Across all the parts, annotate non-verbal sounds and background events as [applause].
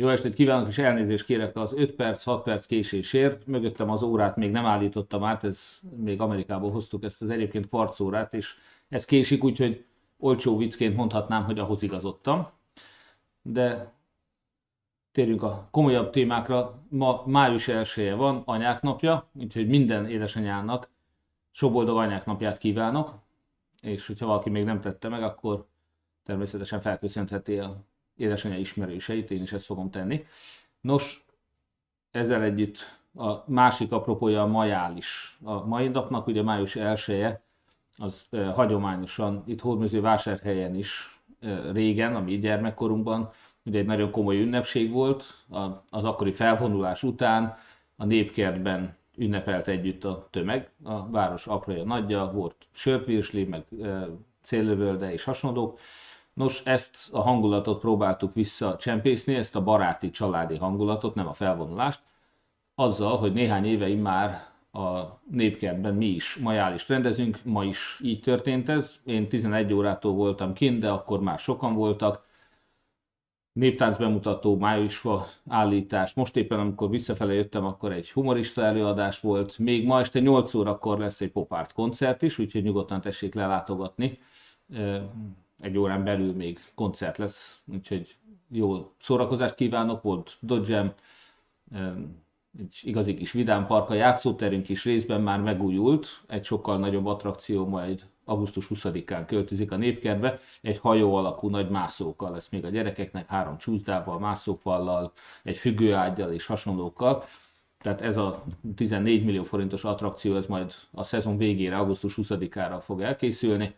Jó estét kívánok, és elnézést kérek az 5 perc, 6 perc késésért. Mögöttem az órát még nem állítottam át, ez még Amerikából hoztuk ezt az egyébként kvarcórát, és ez késik, úgyhogy olcsó viccként mondhatnám, hogy ahhoz igazodtam. De térjünk a komolyabb témákra. Ma május 1 van, anyák napja, úgyhogy minden édesanyának sok boldog anyák napját kívánok, és hogyha valaki még nem tette meg, akkor természetesen felköszöntheti a édesanyja ismerőseit, én is ezt fogom tenni. Nos, ezzel együtt a másik apropója a majális. A mai napnak ugye május 1 az e, hagyományosan itt Hódműző vásárhelyen is e, régen, a mi gyermekkorunkban, ugye egy nagyon komoly ünnepség volt, a, az akkori felvonulás után a népkertben ünnepelt együtt a tömeg, a város apraja nagyja, volt sörpirsli, meg e, céllövölde és hasonlók, Nos, ezt a hangulatot próbáltuk visszacsempészni, ezt a baráti, családi hangulatot, nem a felvonulást, azzal, hogy néhány éve már a népkertben mi is majális rendezünk, ma is így történt ez. Én 11 órától voltam kint, de akkor már sokan voltak. Néptánc bemutató, májusfa állítás. Most éppen, amikor visszafele jöttem, akkor egy humorista előadás volt. Még ma este 8 órakor lesz egy popárt koncert is, úgyhogy nyugodtan tessék lelátogatni egy órán belül még koncert lesz, úgyhogy jó szórakozást kívánok, volt Dodgem, egy igazi kis vidám park, a játszóterünk is részben már megújult, egy sokkal nagyobb attrakció majd augusztus 20-án költözik a népkertbe, egy hajó alakú nagy mászókkal lesz még a gyerekeknek, három csúszdával, mászófallal, egy függőágyal és hasonlókkal. Tehát ez a 14 millió forintos attrakció, ez majd a szezon végére, augusztus 20-ára fog elkészülni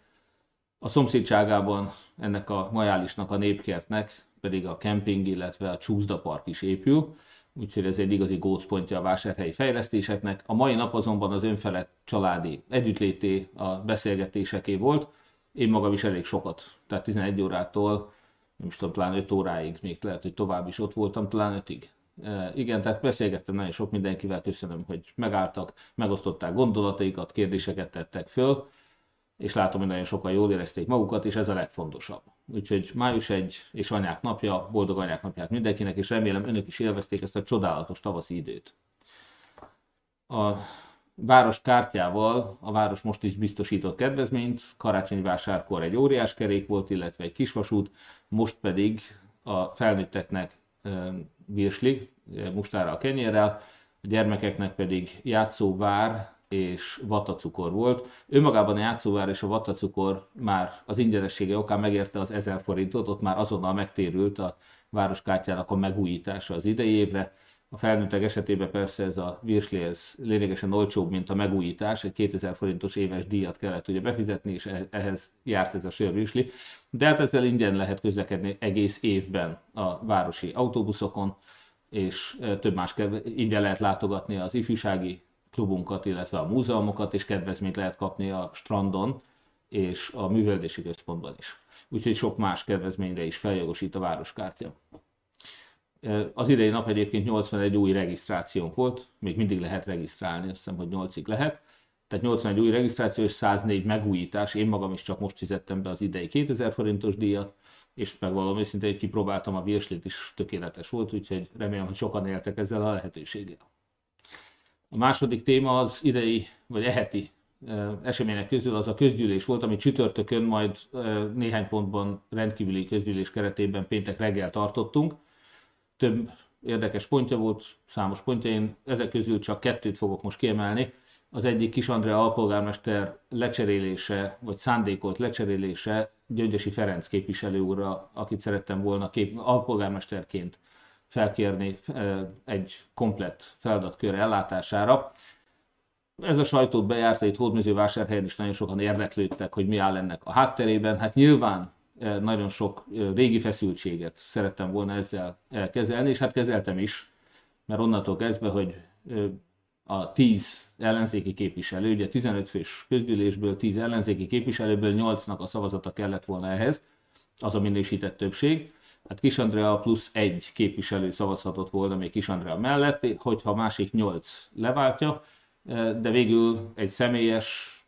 a szomszédságában ennek a majálisnak, a népkertnek pedig a kemping, illetve a csúszdapark is épül, úgyhogy ez egy igazi gócpontja a vásárhelyi fejlesztéseknek. A mai nap azonban az önfelett családi együttlété a beszélgetéseké volt, én magam is elég sokat, tehát 11 órától, nem is tudom, talán 5 óráig, még lehet, hogy tovább is ott voltam, talán 5-ig. E, igen, tehát beszélgettem nagyon sok mindenkivel, köszönöm, hogy megálltak, megosztották gondolataikat, kérdéseket tettek föl, és látom, hogy nagyon sokan jól érezték magukat, és ez a legfontosabb. Úgyhogy május 1 és anyák napja, boldog anyák napját mindenkinek, és remélem önök is élvezték ezt a csodálatos tavaszi időt. A város kártyával a város most is biztosított kedvezményt, karácsonyi vásárkor egy óriás kerék volt, illetve egy kisvasút, most pedig a felnőtteknek virsli, mustára a kenyérrel, a gyermekeknek pedig játszóvár, és vattacukor volt. Önmagában a játszóvár és a vattacukor már az ingyenessége okán megérte az 1000 forintot, ott már azonnal megtérült a városkártyának a megújítása az idei évre. A felnőttek esetében persze ez a virsli ez lényegesen olcsóbb, mint a megújítás, egy 2000 forintos éves díjat kellett ugye befizetni, és e- ehhez járt ez a sörvirsli. De hát ezzel ingyen lehet közlekedni egész évben a városi autóbuszokon, és e, több más ingyen lehet látogatni az ifjúsági klubunkat, illetve a múzeumokat, és kedvezményt lehet kapni a strandon és a művelési központban is. Úgyhogy sok más kedvezményre is feljogosít a városkártya. Az idei nap egyébként 81 új regisztrációnk volt, még mindig lehet regisztrálni, azt hiszem, hogy 8-ig lehet. Tehát 81 új regisztráció és 104 megújítás. Én magam is csak most fizettem be az idei 2000 forintos díjat, és megvalóan őszintén, kipróbáltam a virslit is tökéletes volt, úgyhogy remélem, hogy sokan éltek ezzel a lehetőséggel. A második téma az idei, vagy eheti események közül az a közgyűlés volt, ami csütörtökön, majd néhány pontban rendkívüli közgyűlés keretében péntek reggel tartottunk. Több érdekes pontja volt, számos pontja, én ezek közül csak kettőt fogok most kiemelni. Az egyik Kis Andrea alpolgármester lecserélése, vagy szándékolt lecserélése Gyöngyösi Ferenc képviselő úrra, akit szerettem volna kép, alpolgármesterként felkérni egy komplett feladatkör ellátására. Ez a sajtót bejárta, itt Hódműzővásárhelyen is nagyon sokan érdeklődtek, hogy mi áll ennek a hátterében. Hát nyilván nagyon sok régi feszültséget szerettem volna ezzel kezelni, és hát kezeltem is, mert onnantól kezdve, hogy a 10 ellenzéki képviselő, ugye 15 fős közgyűlésből 10 ellenzéki képviselőből 8-nak a szavazata kellett volna ehhez, az a minősített többség. Hát Kis Andrea plusz egy képviselő szavazhatott volna még Kis Andrea mellett, hogyha másik nyolc leváltja, de végül egy személyes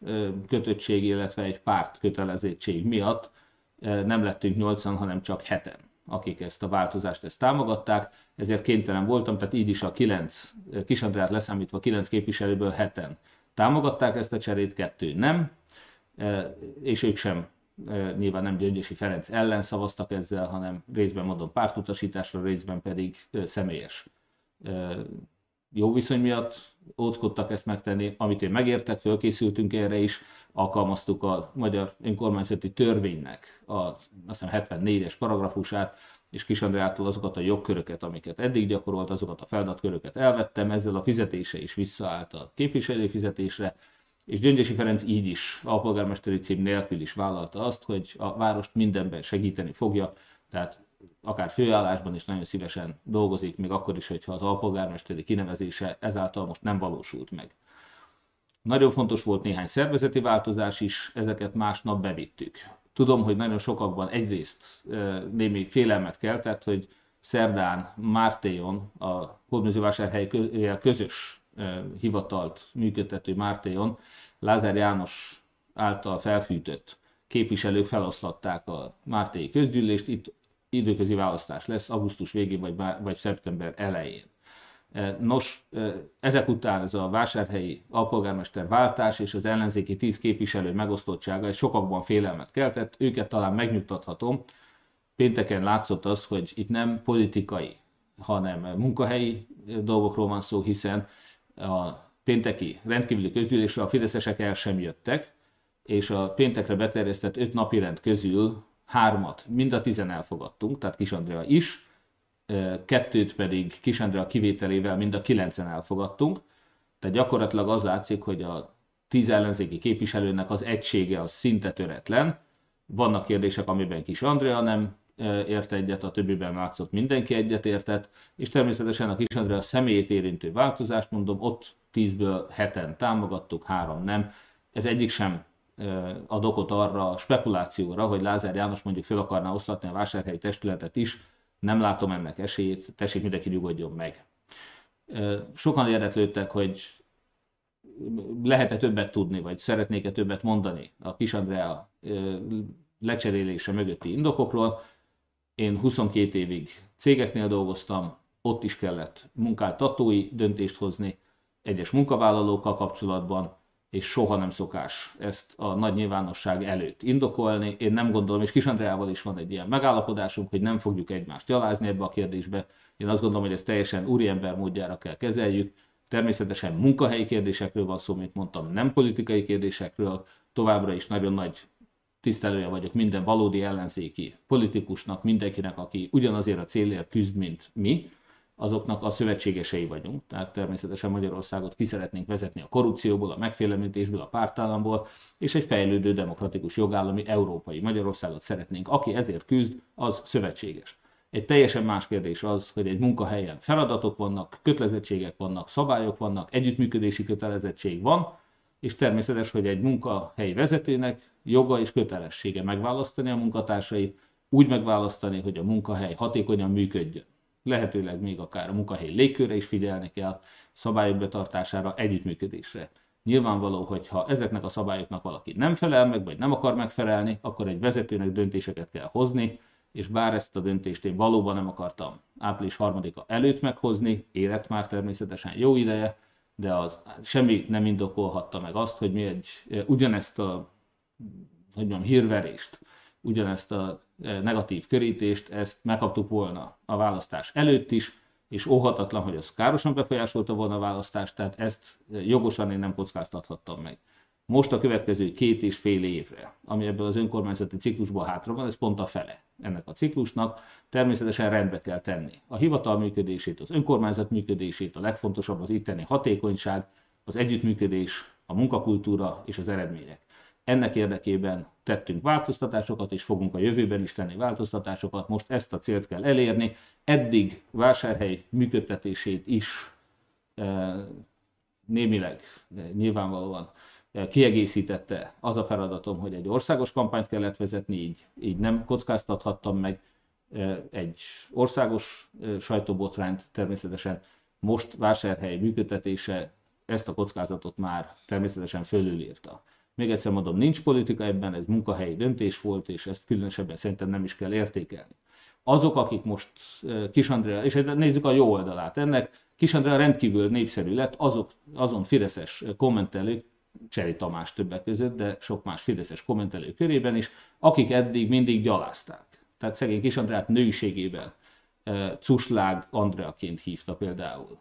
kötöttség, illetve egy párt kötelezettség miatt nem lettünk nyolcan, hanem csak heten. akik ezt a változást ezt támogatták, ezért kénytelen voltam, tehát így is a kilenc, Kisandrát leszámítva kilenc képviselőből heten támogatták ezt a cserét, kettő nem, és ők sem nyilván nem Gyöngyösi Ferenc ellen szavaztak ezzel, hanem részben mondom pártutasításra, részben pedig személyes. Jó viszony miatt óckodtak ezt megtenni, amit én megértek, fölkészültünk erre is, alkalmaztuk a magyar önkormányzati törvénynek a azt hiszem 74-es paragrafusát, és Kis Andrától azokat a jogköröket, amiket eddig gyakorolt, azokat a feladatköröket elvettem, ezzel a fizetése is visszaállt a képviselő fizetésre, és Gyöngyösi Ferenc így is alpolgármesteri cím nélkül is vállalta azt, hogy a várost mindenben segíteni fogja, tehát akár főállásban is nagyon szívesen dolgozik, még akkor is, hogyha az alpolgármesteri kinevezése ezáltal most nem valósult meg. Nagyon fontos volt néhány szervezeti változás is, ezeket másnap bevittük. Tudom, hogy nagyon sokakban egyrészt némi félelmet keltett, hogy szerdán Mártéjon, a Hódmezővásárhely közös hivatalt működtető Mártéjon Lázár János által felfűtött képviselők feloszlatták a Mártéi közgyűlést, itt időközi választás lesz augusztus végén vagy, vagy szeptember elején. Nos, ezek után ez a vásárhelyi alpolgármester váltás és az ellenzéki tíz képviselő megosztottsága egy sokakban félelmet keltett, őket talán megnyugtathatom. Pénteken látszott az, hogy itt nem politikai, hanem munkahelyi dolgokról van szó, hiszen a pénteki rendkívüli közgyűlésre a fideszesek el sem jöttek, és a péntekre beterjesztett öt napirend közül hármat, mind a tizen elfogadtunk, tehát Kis Andrea is, kettőt pedig Kis Andrea kivételével mind a kilencen elfogadtunk. Tehát gyakorlatilag az látszik, hogy a tíz ellenzéki képviselőnek az egysége az szinte töretlen. Vannak kérdések, amiben Kis Andrea nem ért egyet, a többiben látszott mindenki egyet értett, és természetesen a Kis Andrea személyét érintő változást mondom, ott tízből heten támogattuk, három nem. Ez egyik sem ad okot arra a spekulációra, hogy Lázár János mondjuk fel akarná oszlatni a vásárhelyi testületet is, nem látom ennek esélyét, tessék mindenki nyugodjon meg. Sokan érdeklődtek, hogy lehet-e többet tudni, vagy szeretnék-e többet mondani a Kis Andrea lecserélése mögötti indokokról. Én 22 évig cégeknél dolgoztam, ott is kellett munkáltatói döntést hozni, egyes munkavállalókkal kapcsolatban, és soha nem szokás ezt a nagy nyilvánosság előtt indokolni. Én nem gondolom, és Kis Andreával is van egy ilyen megállapodásunk, hogy nem fogjuk egymást gyalázni ebbe a kérdésbe. Én azt gondolom, hogy ezt teljesen úriember módjára kell kezeljük. Természetesen munkahelyi kérdésekről van szó, mint mondtam, nem politikai kérdésekről. Továbbra is nagyon nagy tisztelője vagyok minden valódi ellenzéki politikusnak, mindenkinek, aki ugyanazért a célért küzd, mint mi azoknak a szövetségesei vagyunk. Tehát természetesen Magyarországot ki szeretnénk vezetni a korrupcióból, a megfélemlítésből, a pártállamból, és egy fejlődő demokratikus jogállami európai Magyarországot szeretnénk. Aki ezért küzd, az szövetséges. Egy teljesen más kérdés az, hogy egy munkahelyen feladatok vannak, kötelezettségek vannak, szabályok vannak, együttműködési kötelezettség van, és természetes, hogy egy munkahelyi vezetőnek joga és kötelessége megválasztani a munkatársait, úgy megválasztani, hogy a munkahely hatékonyan működjön lehetőleg még akár a munkahelyi légkörre is figyelni kell, szabályok betartására, együttműködésre. Nyilvánvaló, hogy ha ezeknek a szabályoknak valaki nem felel meg, vagy nem akar megfelelni, akkor egy vezetőnek döntéseket kell hozni, és bár ezt a döntést én valóban nem akartam április 3-a előtt meghozni, élet már természetesen jó ideje, de az semmi nem indokolhatta meg azt, hogy mi egy ugyanezt a hogy mondjam, hírverést ugyanezt a e, negatív körítést, ezt megkaptuk volna a választás előtt is, és óhatatlan, hogy az károsan befolyásolta volna a választást, tehát ezt e, jogosan én nem kockáztathattam meg. Most a következő két és fél évre, ami ebből az önkormányzati ciklusból hátra van, ez pont a fele ennek a ciklusnak, természetesen rendbe kell tenni. A hivatal működését, az önkormányzat működését, a legfontosabb az itteni hatékonyság, az együttműködés, a munkakultúra és az eredmények. Ennek érdekében tettünk változtatásokat, és fogunk a jövőben is tenni változtatásokat. Most ezt a célt kell elérni. Eddig vásárhely működtetését is e, némileg, e, nyilvánvalóan kiegészítette az a feladatom, hogy egy országos kampányt kellett vezetni, így, így nem kockáztathattam meg egy országos sajtóbotrányt természetesen. Most vásárhely működtetése ezt a kockázatot már természetesen fölülírta. Még egyszer mondom, nincs politika ebben, ez munkahelyi döntés volt, és ezt különösebben szerintem nem is kell értékelni. azok, akik most Kisandrea, és nézzük a jó oldalát ennek, Kisandrea rendkívül népszerű lett, azok, azon fideszes kommentelők, Cseri Tamás többek között, de sok más fideszes kommentelő körében is, akik eddig mindig gyalázták. Tehát szegény Kisandreát nőségében Cuslág Andreaként hívta például.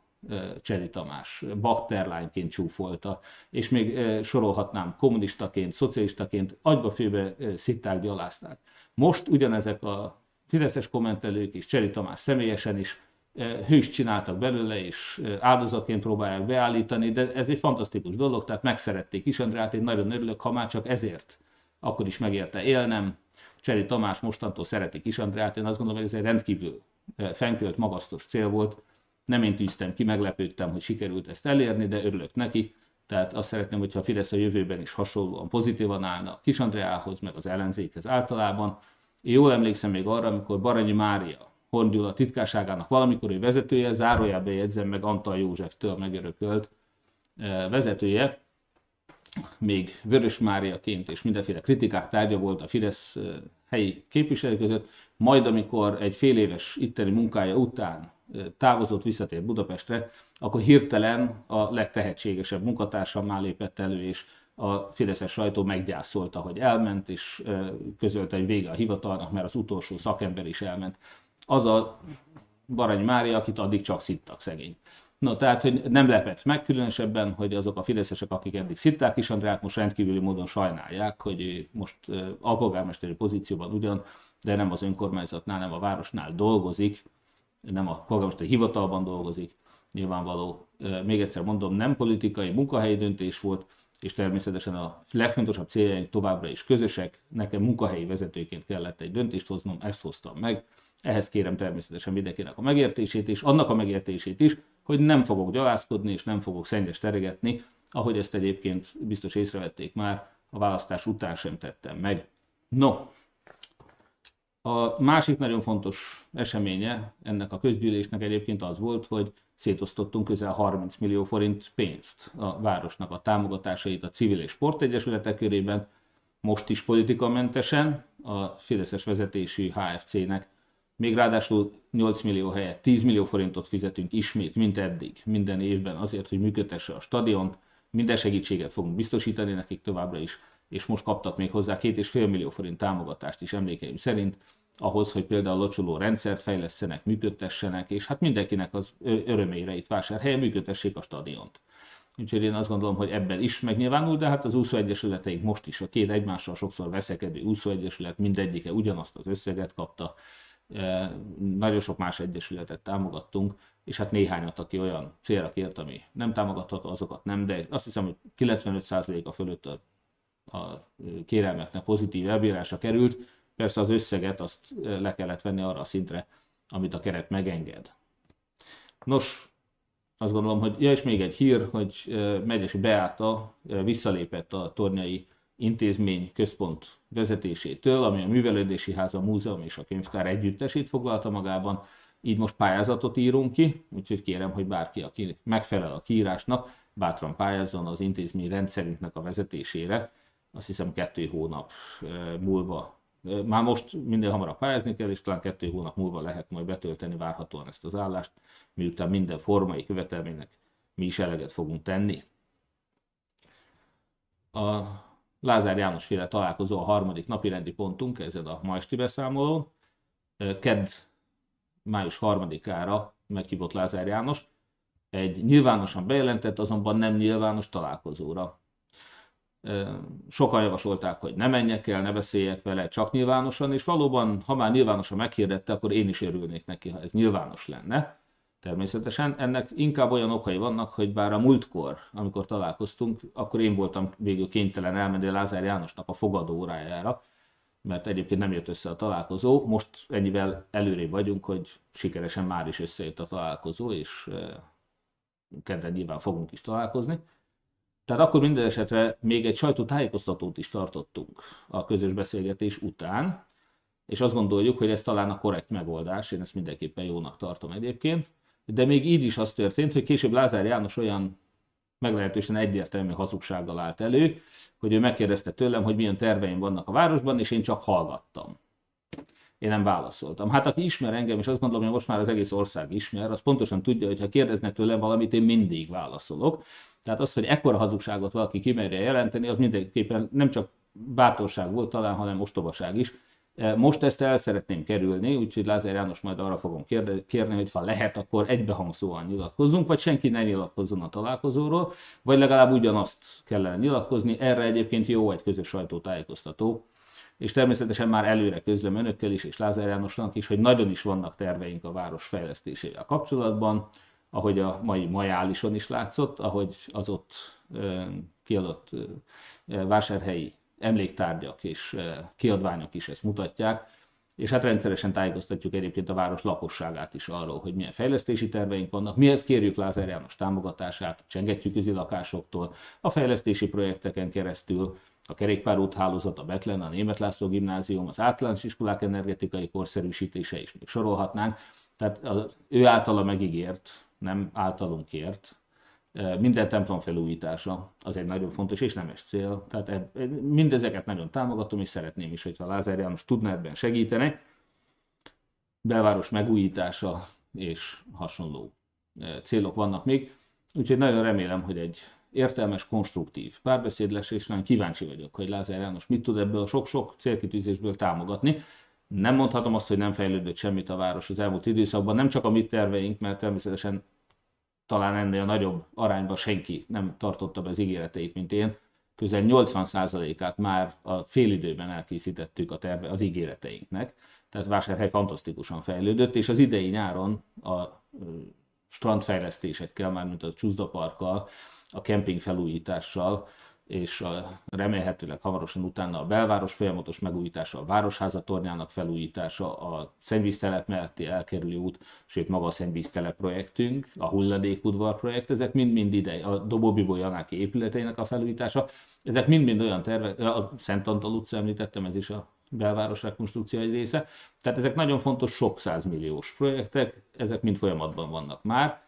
Cseri Tamás, bakterlányként csúfolta, és még sorolhatnám kommunistaként, szocialistaként, agyba főbe szitták, gyalázták. Most ugyanezek a fideszes kommentelők és Cseri Tamás személyesen is hős csináltak belőle, és áldozatként próbálják beállítani, de ez egy fantasztikus dolog, tehát megszerették is Andrát, én nagyon örülök, ha már csak ezért, akkor is megérte élnem. Cseri Tamás mostantól szereti Kis Andrát, én azt gondolom, hogy ez egy rendkívül fenkölt, magasztos cél volt, nem én tűztem ki, meglepődtem, hogy sikerült ezt elérni, de örülök neki. Tehát azt szeretném, hogyha a Fidesz a jövőben is hasonlóan pozitívan állna Kis Andreához, meg az ellenzékhez általában. Én jól emlékszem még arra, amikor Baranyi Mária, Horn titkárságának valamikor ő vezetője, zárójelbe jegyzem meg Antal Józseftől megörökölt vezetője, még Vörös Máriaként és mindenféle kritikák tárgya volt a Fidesz helyi képviselő között, majd amikor egy fél éves itteni munkája után távozott, visszatért Budapestre, akkor hirtelen a legtehetségesebb munkatársam már lépett elő, és a Fideszes sajtó meggyászolta, hogy elment, és közölte, hogy vége a hivatalnak, mert az utolsó szakember is elment. Az a Barany Mária, akit addig csak szittak szegény. No, tehát, hogy nem lepett meg különösebben, hogy azok a fideszesek, akik eddig szitták is Andrát, most rendkívüli módon sajnálják, hogy most alpolgármesteri pozícióban ugyan, de nem az önkormányzatnál, nem a városnál dolgozik, nem a polgármesteri hivatalban dolgozik, nyilvánvaló, még egyszer mondom, nem politikai munkahelyi döntés volt, és természetesen a legfontosabb céljaink továbbra is közösek. Nekem munkahelyi vezetőként kellett egy döntést hoznom, ezt hoztam meg. Ehhez kérem természetesen mindenkinek a megértését, és annak a megértését is, hogy nem fogok gyalázkodni, és nem fogok szennyes teregetni, ahogy ezt egyébként biztos észrevették már, a választás után sem tettem meg. No, a másik nagyon fontos eseménye ennek a közgyűlésnek egyébként az volt, hogy szétosztottunk közel 30 millió forint pénzt a városnak a támogatásait a civil és sportegyesületek körében, most is politikamentesen a Fideszes vezetésű HFC-nek. Még ráadásul 8 millió helyett 10 millió forintot fizetünk ismét, mint eddig, minden évben azért, hogy működtesse a stadiont. Minden segítséget fogunk biztosítani nekik továbbra is és most kaptak még hozzá két és fél millió forint támogatást is emlékeim szerint, ahhoz, hogy például locsoló rendszert fejlesztenek, működtessenek, és hát mindenkinek az örömére itt vásárhelyen működtessék a stadiont. Úgyhogy én azt gondolom, hogy ebben is megnyilvánul, de hát az úszóegyesületeink most is a két egymással sokszor veszekedő úszóegyesület mindegyike ugyanazt az összeget kapta, nagyon sok más egyesületet támogattunk, és hát néhányat, aki olyan célra kért, ami nem támogatható, azokat nem, de azt hiszem, hogy 95%-a fölött a a kérelmeknek pozitív elbírása került, persze az összeget azt le kellett venni arra a szintre, amit a keret megenged. Nos, azt gondolom, hogy, ja és még egy hír, hogy Megyesi Beáta visszalépett a tornyai intézmény központ vezetésétől, ami a Művelődési Háza, Múzeum és a Könyvtár együttesét foglalta magában. Így most pályázatot írunk ki, úgyhogy kérem, hogy bárki, aki megfelel a kiírásnak, bátran pályázzon az intézmény rendszerünknek a vezetésére, azt hiszem kettő hónap múlva, már most minden hamarabb pályázni kell, és talán kettő hónap múlva lehet majd betölteni várhatóan ezt az állást, miután minden formai követelménynek mi is eleget fogunk tenni. A Lázár János féle találkozó a harmadik napi rendi pontunk, ezen a ma esti beszámolón. Kedd május harmadikára meghívott Lázár János egy nyilvánosan bejelentett, azonban nem nyilvános találkozóra sokan javasolták, hogy ne menjek el, ne beszéljek vele, csak nyilvánosan, és valóban, ha már nyilvánosan meghirdette, akkor én is örülnék neki, ha ez nyilvános lenne. Természetesen ennek inkább olyan okai vannak, hogy bár a múltkor, amikor találkoztunk, akkor én voltam végül kénytelen elmenni Lázár Jánosnak a fogadóórájára, mert egyébként nem jött össze a találkozó. Most ennyivel előrébb vagyunk, hogy sikeresen már is összejött a találkozó, és kedden nyilván fogunk is találkozni. Tehát akkor minden esetre még egy sajtótájékoztatót is tartottunk a közös beszélgetés után, és azt gondoljuk, hogy ez talán a korrekt megoldás, én ezt mindenképpen jónak tartom egyébként, de még így is az történt, hogy később Lázár János olyan meglehetősen egyértelmű hazugsággal állt elő, hogy ő megkérdezte tőlem, hogy milyen terveim vannak a városban, és én csak hallgattam. Én nem válaszoltam. Hát aki ismer engem, és azt gondolom, hogy most már az egész ország ismer, az pontosan tudja, hogy ha kérdeznek tőlem valamit, én mindig válaszolok. Tehát az, hogy ekkora hazugságot valaki kimerje jelenteni, az mindenképpen nem csak bátorság volt talán, hanem ostobaság is. Most ezt el szeretném kerülni, úgyhogy Lázár János majd arra fogom kérni, hogy ha lehet, akkor egybehangzóan nyilatkozzunk, vagy senki ne nyilatkozzon a találkozóról, vagy legalább ugyanazt kellene nyilatkozni. Erre egyébként jó egy közös sajtótájékoztató, és természetesen már előre közlöm önökkel is, és Lázár Jánosnak is, hogy nagyon is vannak terveink a város fejlesztésével kapcsolatban, ahogy a mai majálison is látszott, ahogy az ott kiadott vásárhelyi emléktárgyak és kiadványok is ezt mutatják, és hát rendszeresen tájékoztatjuk egyébként a város lakosságát is arról, hogy milyen fejlesztési terveink vannak. Mihez kérjük Lázár János támogatását, csengetjük lakásoktól, a fejlesztési projekteken keresztül, a kerékpárút hálózat, a Betlen, a Német László Gimnázium, az általános iskolák energetikai korszerűsítése is még sorolhatnánk. Tehát az ő általa megígért, nem általunk kért, minden templom felújítása az egy nagyon fontos és nemes cél. Tehát mindezeket nagyon támogatom, és szeretném is, hogyha Lázár János tudna ebben segíteni. Belváros megújítása és hasonló célok vannak még. Úgyhogy nagyon remélem, hogy egy értelmes, konstruktív párbeszéd lesz, és nagyon kíváncsi vagyok, hogy Lázár János mit tud ebből a sok-sok célkitűzésből támogatni. Nem mondhatom azt, hogy nem fejlődött semmit a város az elmúlt időszakban, nem csak a mi terveink, mert természetesen talán ennél nagyobb arányban senki nem tartotta be az ígéreteit, mint én. Közel 80%-át már a félidőben elkészítettük a terve, az ígéreteinknek. Tehát Vásárhely fantasztikusan fejlődött, és az idei nyáron a strandfejlesztésekkel, mármint a Csúszdaparkkal, a kemping felújítással, és a, remélhetőleg hamarosan utána a belváros folyamatos megújítása, a Városháza tornyának felújítása, a szennyvíztelep melletti elkerülő út, sőt maga a szennyvíztelep projektünk, a hulladékudvar projekt, ezek mind-mind ide, a Dobóbibó Janáki épületeinek a felújítása, ezek mind-mind olyan tervek, a Szent Antal utca említettem, ez is a belváros rekonstrukció egy része, tehát ezek nagyon fontos, sok százmilliós projektek, ezek mind folyamatban vannak már,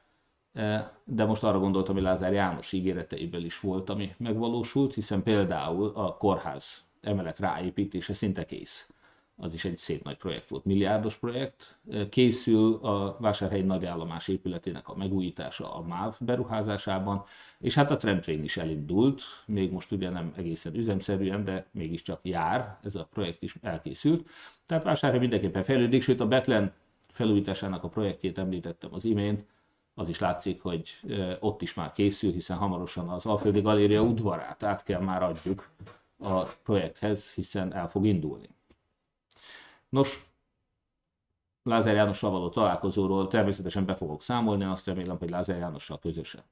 de most arra gondoltam, hogy Lázár János ígéreteiből is volt, ami megvalósult, hiszen például a kórház emelet ráépítése szinte kész. Az is egy szép nagy projekt volt, milliárdos projekt. Eh, készül a Vásárhelyi nagyállomás épületének a megújítása a MÁV beruházásában, és hát a tramtrain is elindult, még most ugye nem egészen üzemszerűen, de mégiscsak jár, ez a projekt is elkészült. Tehát Vásárhely mindenképpen fejlődik, sőt a Betlen felújításának a projektjét említettem az imént, az is látszik, hogy ott is már készül, hiszen hamarosan az Alföldi Galéria udvarát át kell már adjuk a projekthez, hiszen el fog indulni. Nos, Lázár Jánossal való találkozóról természetesen be fogok számolni, azt remélem, hogy Lázár Jánossal közösen.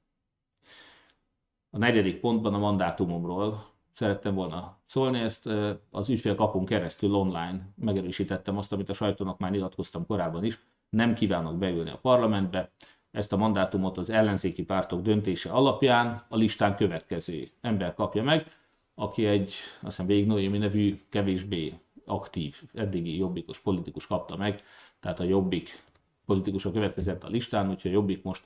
A negyedik pontban a mandátumomról szerettem volna szólni, ezt az ügyfélkapunk keresztül online megerősítettem azt, amit a sajtónak már nyilatkoztam korábban is, nem kívánok beülni a parlamentbe, ezt a mandátumot az ellenzéki pártok döntése alapján a listán következő ember kapja meg, aki egy, azt hiszem Vég Noémi nevű, kevésbé aktív, eddigi jobbikos politikus kapta meg, tehát a jobbik politikusok következett a listán, úgyhogy a jobbik most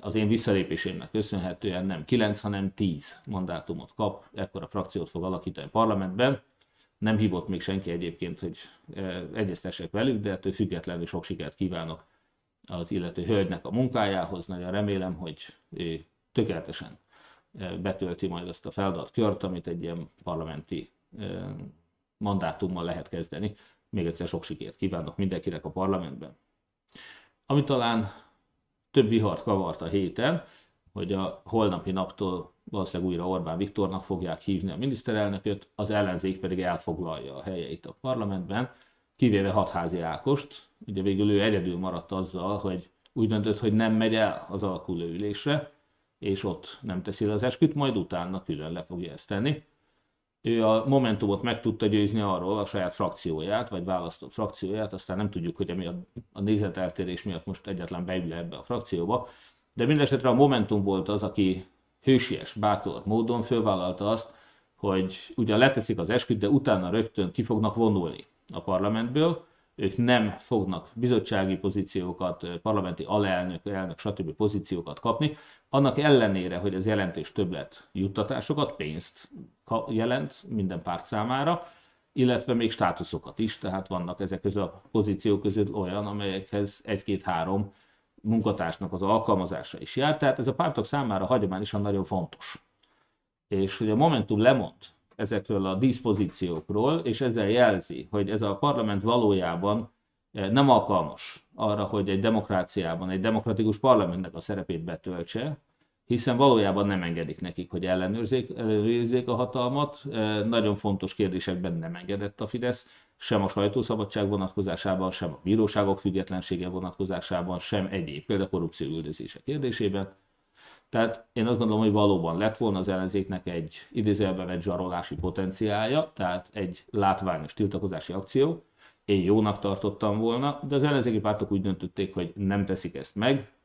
az én visszalépésémnek köszönhetően nem 9, hanem 10 mandátumot kap, ekkor a frakciót fog alakítani a parlamentben. Nem hívott még senki egyébként, hogy eh, egyeztessek velük, de ettől függetlenül sok sikert kívánok az illető hölgynek a munkájához. Nagyon remélem, hogy ő tökéletesen betölti majd azt a feladatkört, amit egy ilyen parlamenti mandátummal lehet kezdeni. Még egyszer sok sikert kívánok mindenkinek a parlamentben. Ami talán több vihart kavart a héten, hogy a holnapi naptól valószínűleg újra Orbán Viktornak fogják hívni a miniszterelnököt, az ellenzék pedig elfoglalja a helyeit a parlamentben, kivéve hatházi Ákost, ugye végül ő egyedül maradt azzal, hogy úgy döntött, hogy nem megy el az alakuló ülésre, és ott nem teszi az esküt, majd utána külön le fogja ezt tenni. Ő a Momentumot meg tudta győzni arról, a saját frakcióját, vagy választott frakcióját, aztán nem tudjuk, hogy emiatt a nézeteltérés miatt most egyetlen beül ebbe a frakcióba, de mindesetre a Momentum volt az, aki hősies, bátor módon fölvállalta azt, hogy ugye leteszik az esküt, de utána rögtön ki fognak vonulni a parlamentből, ők nem fognak bizottsági pozíciókat, parlamenti alelnök, elnök, stb. pozíciókat kapni, annak ellenére, hogy ez jelentős többlet juttatásokat, pénzt jelent minden párt számára, illetve még státuszokat is, tehát vannak ezek közül a pozíciók között olyan, amelyekhez egy-két-három munkatársnak az alkalmazása is jár, tehát ez a pártok számára hagyományosan nagyon fontos. És hogy a Momentum lemond ezekről a diszpozíciókról, és ezzel jelzi, hogy ez a parlament valójában eh, nem alkalmas arra, hogy egy demokráciában, egy demokratikus parlamentnek a szerepét betöltse, hiszen valójában nem engedik nekik, hogy ellenőrzék, ellenőrizzék a hatalmat. E, nagyon fontos kérdésekben nem engedett a Fidesz, sem a sajtószabadság vonatkozásában, sem a bíróságok függetlensége vonatkozásában, sem egyéb, például korrupció üldözése kérdésében. Tehát én azt gondolom, hogy valóban lett volna az ellenzéknek egy idézőjelben egy zsarolási potenciálja, tehát egy látványos tiltakozási akció. Én jónak tartottam volna, de az ellenzéki pártok úgy döntötték, hogy nem teszik ezt meg,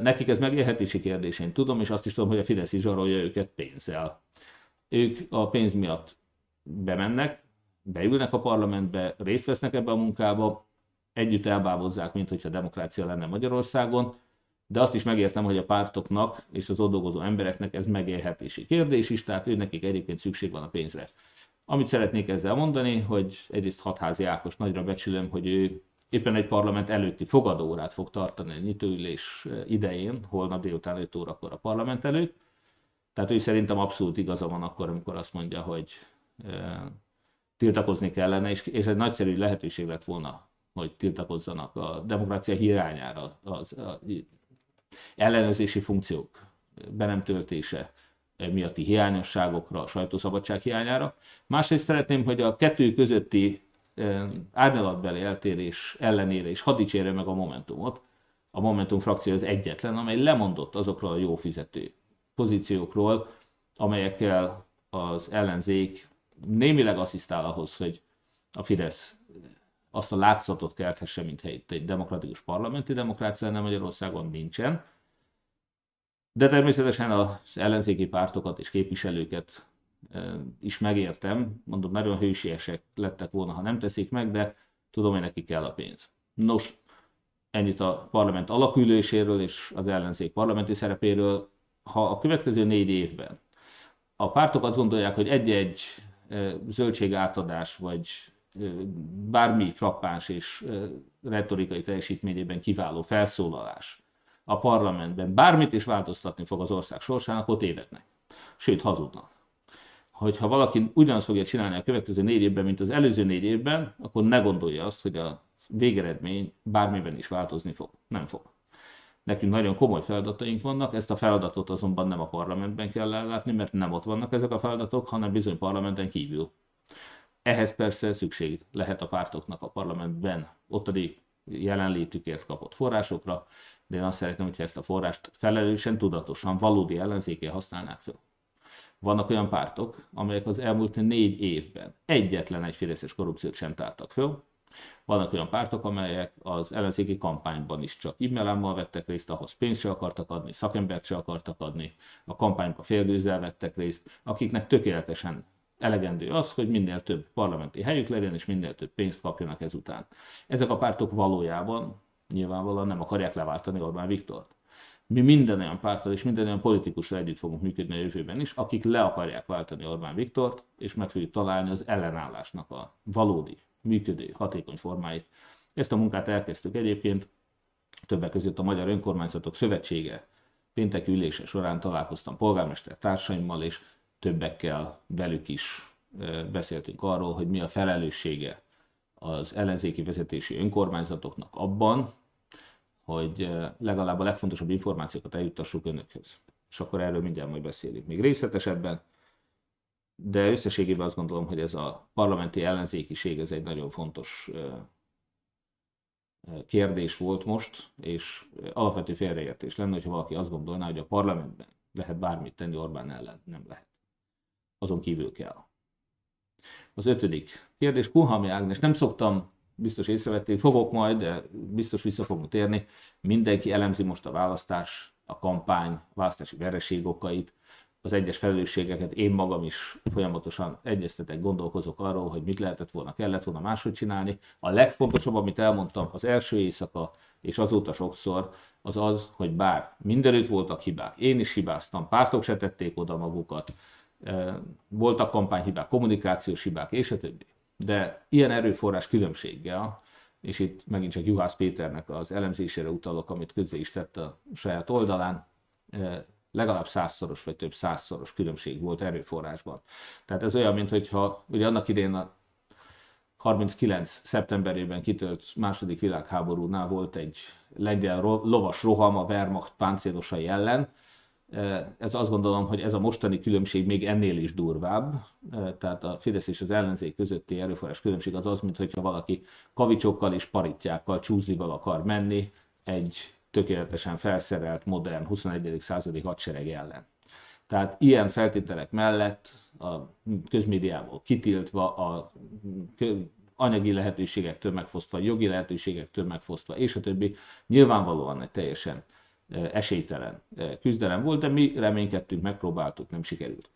Nekik ez megélhetési kérdés, én tudom, és azt is tudom, hogy a Fidesz is zsarolja őket pénzzel. Ők a pénz miatt bemennek, beülnek a parlamentbe, részt vesznek ebbe a munkába, együtt elbábozzák, mint hogyha demokrácia lenne Magyarországon, de azt is megértem, hogy a pártoknak és az ott dolgozó embereknek ez megélhetési kérdés is, tehát ő nekik egyébként szükség van a pénzre. Amit szeretnék ezzel mondani, hogy egyrészt Hatházi Ákos nagyra becsülöm, hogy ő éppen egy parlament előtti fogadórát fog tartani a nyitóülés idején, holnap délután 5 órakor a parlament előtt. Tehát ő szerintem abszolút igaza van akkor, amikor azt mondja, hogy e, tiltakozni kellene, és, és egy nagyszerű lehetőség lett volna, hogy tiltakozzanak a demokrácia hiányára, az, az ellenőrzési funkciók be nem töltése miatti hiányosságokra, a sajtószabadság hiányára. Másrészt szeretném, hogy a kettő közötti árnyalatbeli eltérés ellenére is hadd dicsérje meg a Momentumot. A Momentum frakció az egyetlen, amely lemondott azokról a jó fizető pozíciókról, amelyekkel az ellenzék némileg asszisztál ahhoz, hogy a Fidesz azt a látszatot kelthesse, mint itt egy demokratikus parlamenti demokrácia lenne Magyarországon, nincsen. De természetesen az ellenzéki pártokat és képviselőket is megértem, mondom, nagyon hősiesek lettek volna, ha nem teszik meg, de tudom, hogy neki kell a pénz. Nos, ennyit a parlament alaküléséről és az ellenzék parlamenti szerepéről. Ha a következő négy évben a pártok azt gondolják, hogy egy-egy zöldségátadás, vagy bármi frappáns és retorikai teljesítményében kiváló felszólalás a parlamentben bármit is változtatni fog az ország sorsának, ott tévednek. Sőt, hazudnak hogyha valaki ugyanazt fogja csinálni a következő négy évben, mint az előző négy évben, akkor ne gondolja azt, hogy a végeredmény bármiben is változni fog. Nem fog. Nekünk nagyon komoly feladataink vannak, ezt a feladatot azonban nem a parlamentben kell ellátni, mert nem ott vannak ezek a feladatok, hanem bizony parlamenten kívül. Ehhez persze szükség lehet a pártoknak a parlamentben ottani jelenlétükért kapott forrásokra, de én azt szeretném, hogyha ezt a forrást felelősen, tudatosan, valódi ellenzéké használnák fel. Vannak olyan pártok, amelyek az elmúlt négy évben egyetlen egy fideszes korrupciót sem tártak föl. Vannak olyan pártok, amelyek az ellenzéki kampányban is csak e vettek részt, ahhoz pénzt se akartak adni, szakembert se akartak adni, a kampányban félgőzzel vettek részt, akiknek tökéletesen elegendő az, hogy minél több parlamenti helyük legyen, és minél több pénzt kapjanak ezután. Ezek a pártok valójában nyilvánvalóan nem akarják leváltani Orbán Viktort mi minden olyan párttal és minden olyan politikussal együtt fogunk működni a jövőben is, akik le akarják váltani Orbán Viktort, és meg fogjuk találni az ellenállásnak a valódi, működő, hatékony formáit. Ezt a munkát elkezdtük egyébként, többek között a Magyar Önkormányzatok Szövetsége pénteki ülése során találkoztam polgármester társaimmal, és többekkel velük is beszéltünk arról, hogy mi a felelőssége az ellenzéki vezetési önkormányzatoknak abban, hogy legalább a legfontosabb információkat eljuttassuk önökhöz. És akkor erről mindjárt majd beszélünk még részletesebben. De összességében azt gondolom, hogy ez a parlamenti ellenzékiség ez egy nagyon fontos kérdés volt most, és alapvető félreértés lenne, hogyha valaki azt gondolná, hogy a parlamentben lehet bármit tenni Orbán ellen. Nem lehet. Azon kívül kell. Az ötödik kérdés, Kunhalmi Ágnes, nem szoktam biztos észrevették, fogok majd, de biztos vissza fogunk térni. Mindenki elemzi most a választás, a kampány, választási vereség okait, az egyes felelősségeket. Én magam is folyamatosan egyeztetek, gondolkozok arról, hogy mit lehetett volna, kellett volna máshogy csinálni. A legfontosabb, amit elmondtam az első éjszaka, és azóta sokszor, az az, hogy bár mindenütt voltak hibák, én is hibáztam, pártok se tették oda magukat, voltak kampányhibák, kommunikációs hibák, és a többi. De ilyen erőforrás különbséggel, és itt megint csak Juhász Péternek az elemzésére utalok, amit közé is tett a saját oldalán, legalább százszoros vagy több százszoros különbség volt erőforrásban. Tehát ez olyan, mint hogyha ugye annak idén a 39. szeptemberében kitölt második világháborúnál volt egy lengyel lovas roham a Wehrmacht páncélosai ellen. Ez azt gondolom, hogy ez a mostani különbség még ennél is durvább. Tehát a Fidesz és az ellenzék közötti erőforrás különbség az az, mintha valaki kavicsokkal és parittyákkal, csúzlival akar menni egy tökéletesen felszerelt, modern 21. századi hadsereg ellen. Tehát ilyen feltételek mellett a közmédiából kitiltva, a anyagi lehetőségektől megfosztva, jogi lehetőségektől megfosztva, és a többi, nyilvánvalóan egy teljesen esélytelen küzdelem volt, de mi reménykedtünk, megpróbáltuk, nem sikerült.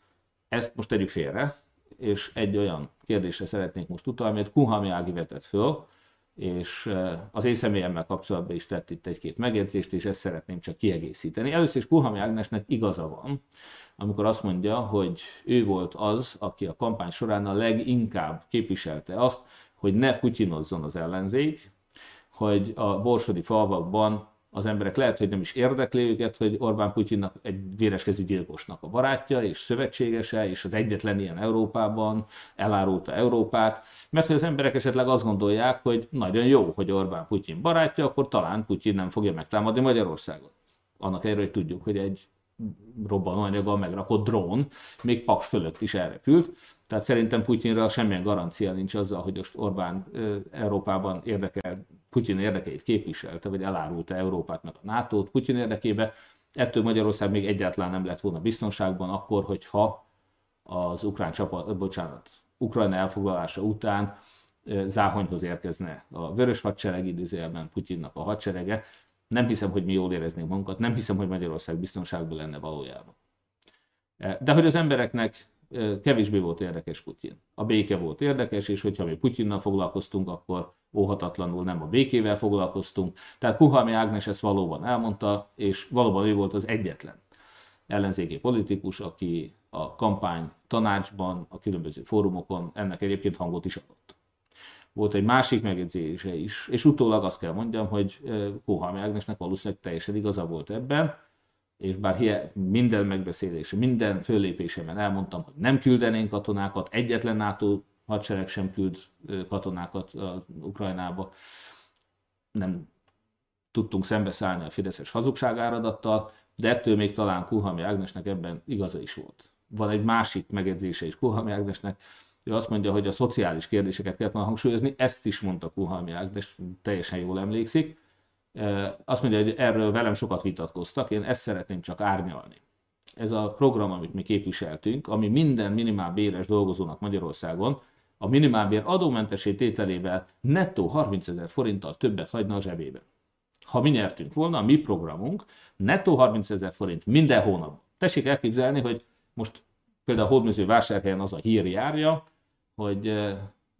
Ezt most tegyük félre, és egy olyan kérdésre szeretnék most utalni, amit Kuhami Ági vetett föl, és az én személyemmel kapcsolatban is tett itt egy-két megjegyzést, és ezt szeretném csak kiegészíteni. Először is Kuhami Ágnesnek igaza van, amikor azt mondja, hogy ő volt az, aki a kampány során a leginkább képviselte azt, hogy ne putyinozzon az ellenzék, hogy a borsodi falvakban az emberek lehet, hogy nem is érdekli őket, hogy Orbán Putyinnak egy véreskezű gyilkosnak a barátja és szövetségese, és az egyetlen ilyen Európában elárulta Európát, mert hogy az emberek esetleg azt gondolják, hogy nagyon jó, hogy Orbán Putyin barátja, akkor talán Putyin nem fogja megtámadni Magyarországot. Annak erről, hogy tudjuk, hogy egy robbanóanyaggal megrakott drón még Paks fölött is elrepült. Tehát szerintem Putyinra semmilyen garancia nincs azzal, hogy most Orbán Európában érdekel, Putyin érdekeit képviselte, vagy elárulta Európát meg a NATO-t Putyin érdekébe. Ettől Magyarország még egyáltalán nem lett volna biztonságban akkor, hogyha az ukrán csapat, bocsánat, Ukrajna elfoglalása után záhonyhoz érkezne a vörös hadsereg időzőjelben Putyinnak a hadserege. Nem hiszem, hogy mi jól éreznénk magunkat, nem hiszem, hogy Magyarország biztonságban lenne valójában. De hogy az embereknek kevésbé volt érdekes Putyin. A béke volt érdekes, és hogyha mi Putyinnal foglalkoztunk, akkor óhatatlanul nem a békével foglalkoztunk. Tehát Kuhami Ágnes ezt valóban elmondta, és valóban ő volt az egyetlen ellenzéki politikus, aki a kampány tanácsban, a különböző fórumokon ennek egyébként hangot is adott. Volt egy másik megjegyzése is, és utólag azt kell mondjam, hogy Kuhami Ágnesnek valószínűleg teljesen igaza volt ebben, és bár minden megbeszélése, minden föllépésemen elmondtam, hogy nem küldenénk katonákat, egyetlen NATO hadsereg sem küld katonákat Ukrajnába, nem tudtunk szembeszállni a Fideszes hazugságáradattal, de ettől még talán Kuhami Ágnesnek ebben igaza is volt. Van egy másik megjegyzése is Kuhami Ágnesnek, ő azt mondja, hogy a szociális kérdéseket volna hangsúlyozni, ezt is mondta Kuhami Ágnes, teljesen jól emlékszik, azt mondja, hogy erről velem sokat vitatkoztak, én ezt szeretném csak árnyalni. Ez a program, amit mi képviseltünk, ami minden minimál béres dolgozónak Magyarországon a minimálbér adómentesé tételével nettó 30 ezer forinttal többet hagyna a zsebében. Ha mi nyertünk volna, a mi programunk nettó 30 ezer forint minden hónap. Tessék elképzelni, hogy most például a hódműző vásárhelyen az a hír járja, hogy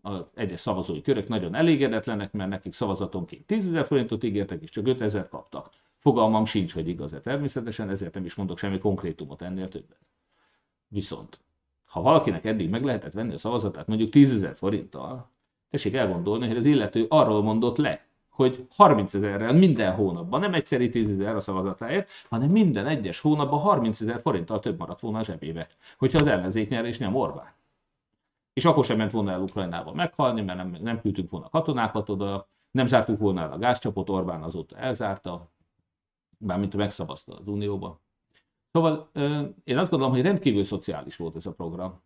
az egyes szavazói körök nagyon elégedetlenek, mert nekik szavazatonként 10 ezer forintot ígértek, és csak 5 ezer kaptak. Fogalmam sincs, hogy igaz-e természetesen, ezért nem is mondok semmi konkrétumot ennél többet. Viszont, ha valakinek eddig meg lehetett venni a szavazatát mondjuk 10 ezer forinttal, tessék elgondolni, hogy az illető arról mondott le, hogy 30 ezerrel minden hónapban, nem egyszeri 10 ezer a szavazatáért, hanem minden egyes hónapban 30 ezer forinttal több maradt volna a zsebébe, hogyha az ellenzék nyer és nem Orbán és akkor sem ment volna el Ukrajnába meghalni, mert nem, nem küldtünk volna katonákat oda, nem zártuk volna el a gázcsapot, Orbán azóta elzárta, bármint megszavazta az Unióba. Szóval én azt gondolom, hogy rendkívül szociális volt ez a program.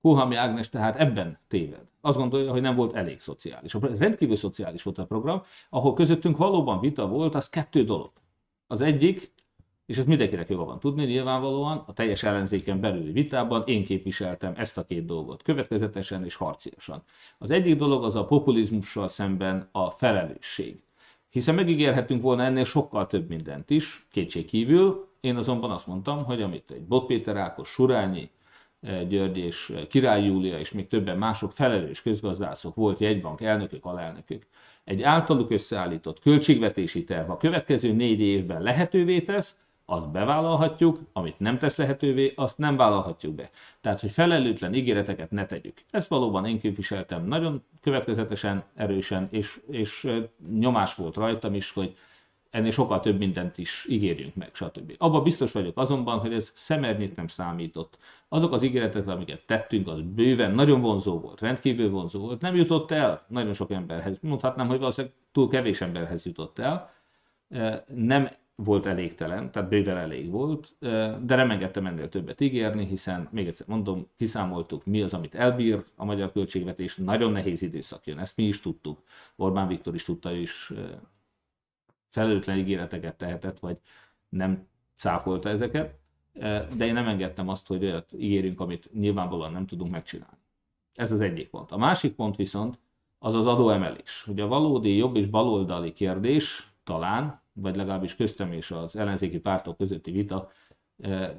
Kuhami Ágnes tehát ebben téved. Azt gondolja, hogy nem volt elég szociális. Rendkívül szociális volt a program, ahol közöttünk valóban vita volt, az kettő dolog. Az egyik, és ezt mindenkinek joga van tudni, nyilvánvalóan a teljes ellenzéken belüli vitában én képviseltem ezt a két dolgot következetesen és harciasan. Az egyik dolog az a populizmussal szemben a felelősség. Hiszen megígérhetünk volna ennél sokkal több mindent is, kétségkívül. Én azonban azt mondtam, hogy amit egy Bot Péter Ákos, Surányi, eh, György és eh, Király Júlia és még többen mások felelős közgazdászok volt, jegybank elnökök, alelnökök. Egy általuk összeállított költségvetési terv a következő négy évben lehetővé tesz, azt bevállalhatjuk, amit nem tesz lehetővé, azt nem vállalhatjuk be. Tehát, hogy felelőtlen ígéreteket ne tegyük. Ezt valóban én képviseltem nagyon következetesen, erősen, és, és nyomás volt rajtam is, hogy ennél sokkal több mindent is ígérjünk meg, stb. Abban biztos vagyok azonban, hogy ez szemernyit nem számított. Azok az ígéretek, amiket tettünk, az bőven nagyon vonzó volt, rendkívül vonzó volt, nem jutott el nagyon sok emberhez. Mondhatnám, hogy valószínűleg túl kevés emberhez jutott el. Nem volt elégtelen, tehát bőven elég volt, de nem engedtem ennél többet ígérni, hiszen még egyszer mondom, kiszámoltuk, mi az, amit elbír a magyar költségvetés, nagyon nehéz időszak jön, ezt mi is tudtuk. Orbán Viktor is tudta, is felelőtlen ígéreteket tehetett, vagy nem cáfolta ezeket, de én nem engedtem azt, hogy olyat ígérünk, amit nyilvánvalóan nem tudunk megcsinálni. Ez az egyik pont. A másik pont viszont az az adóemelés. Ugye a valódi jobb és baloldali kérdés talán, vagy legalábbis köztem és az ellenzéki pártok közötti vita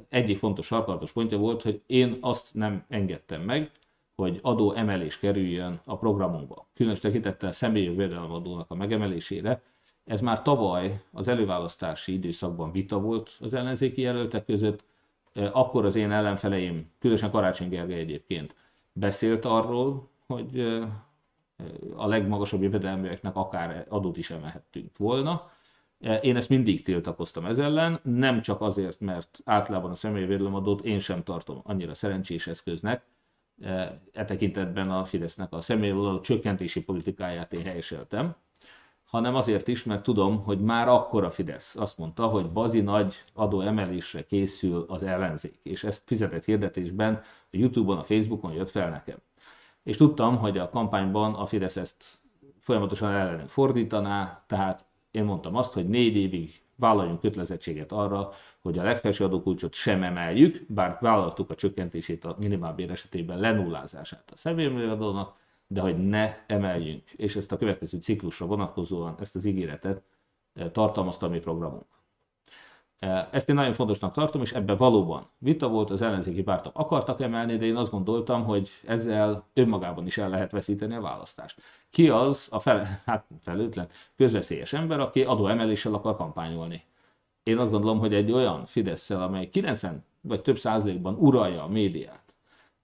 egyik fontos sarkalatos pontja volt, hogy én azt nem engedtem meg, hogy adó emelés kerüljön a programunkba. Különös tekintettel személyi adónak a megemelésére, ez már tavaly az előválasztási időszakban vita volt az ellenzéki jelöltek között, akkor az én ellenfeleim, különösen Karácsony Gergely egyébként, beszélt arról, hogy a legmagasabb jövedelműeknek akár adót is emelhettünk volna. Én ezt mindig tiltakoztam ez ellen, nem csak azért, mert általában a személyi védelemadót én sem tartom annyira szerencsés eszköznek, e tekintetben a Fidesznek a személyi csökkentési politikáját én helyeseltem, hanem azért is, mert tudom, hogy már akkor a Fidesz azt mondta, hogy bazi nagy adóemelésre készül az ellenzék, és ezt fizetett hirdetésben a Youtube-on, a Facebookon jött fel nekem. És tudtam, hogy a kampányban a Fidesz ezt folyamatosan ellenünk fordítaná, tehát én mondtam azt, hogy négy évig vállaljunk kötelezettséget arra, hogy a legfelső adókulcsot sem emeljük, bár vállaltuk a csökkentését a minimálbér esetében lenullázását a személyműadónak, de hogy ne emeljünk, és ezt a következő ciklusra vonatkozóan ezt az ígéretet eh, tartalmazta a mi programunk. Eh, ezt én nagyon fontosnak tartom, és ebben valóban vita volt, az ellenzéki pártok akartak emelni, de én azt gondoltam, hogy ezzel önmagában is el lehet veszíteni a választást. Ki az a fel, [laughs] hát felőtlen, közveszélyes ember, aki adóemeléssel akar kampányolni? Én azt gondolom, hogy egy olyan fidesz amely 90 vagy több százalékban uralja a médiát,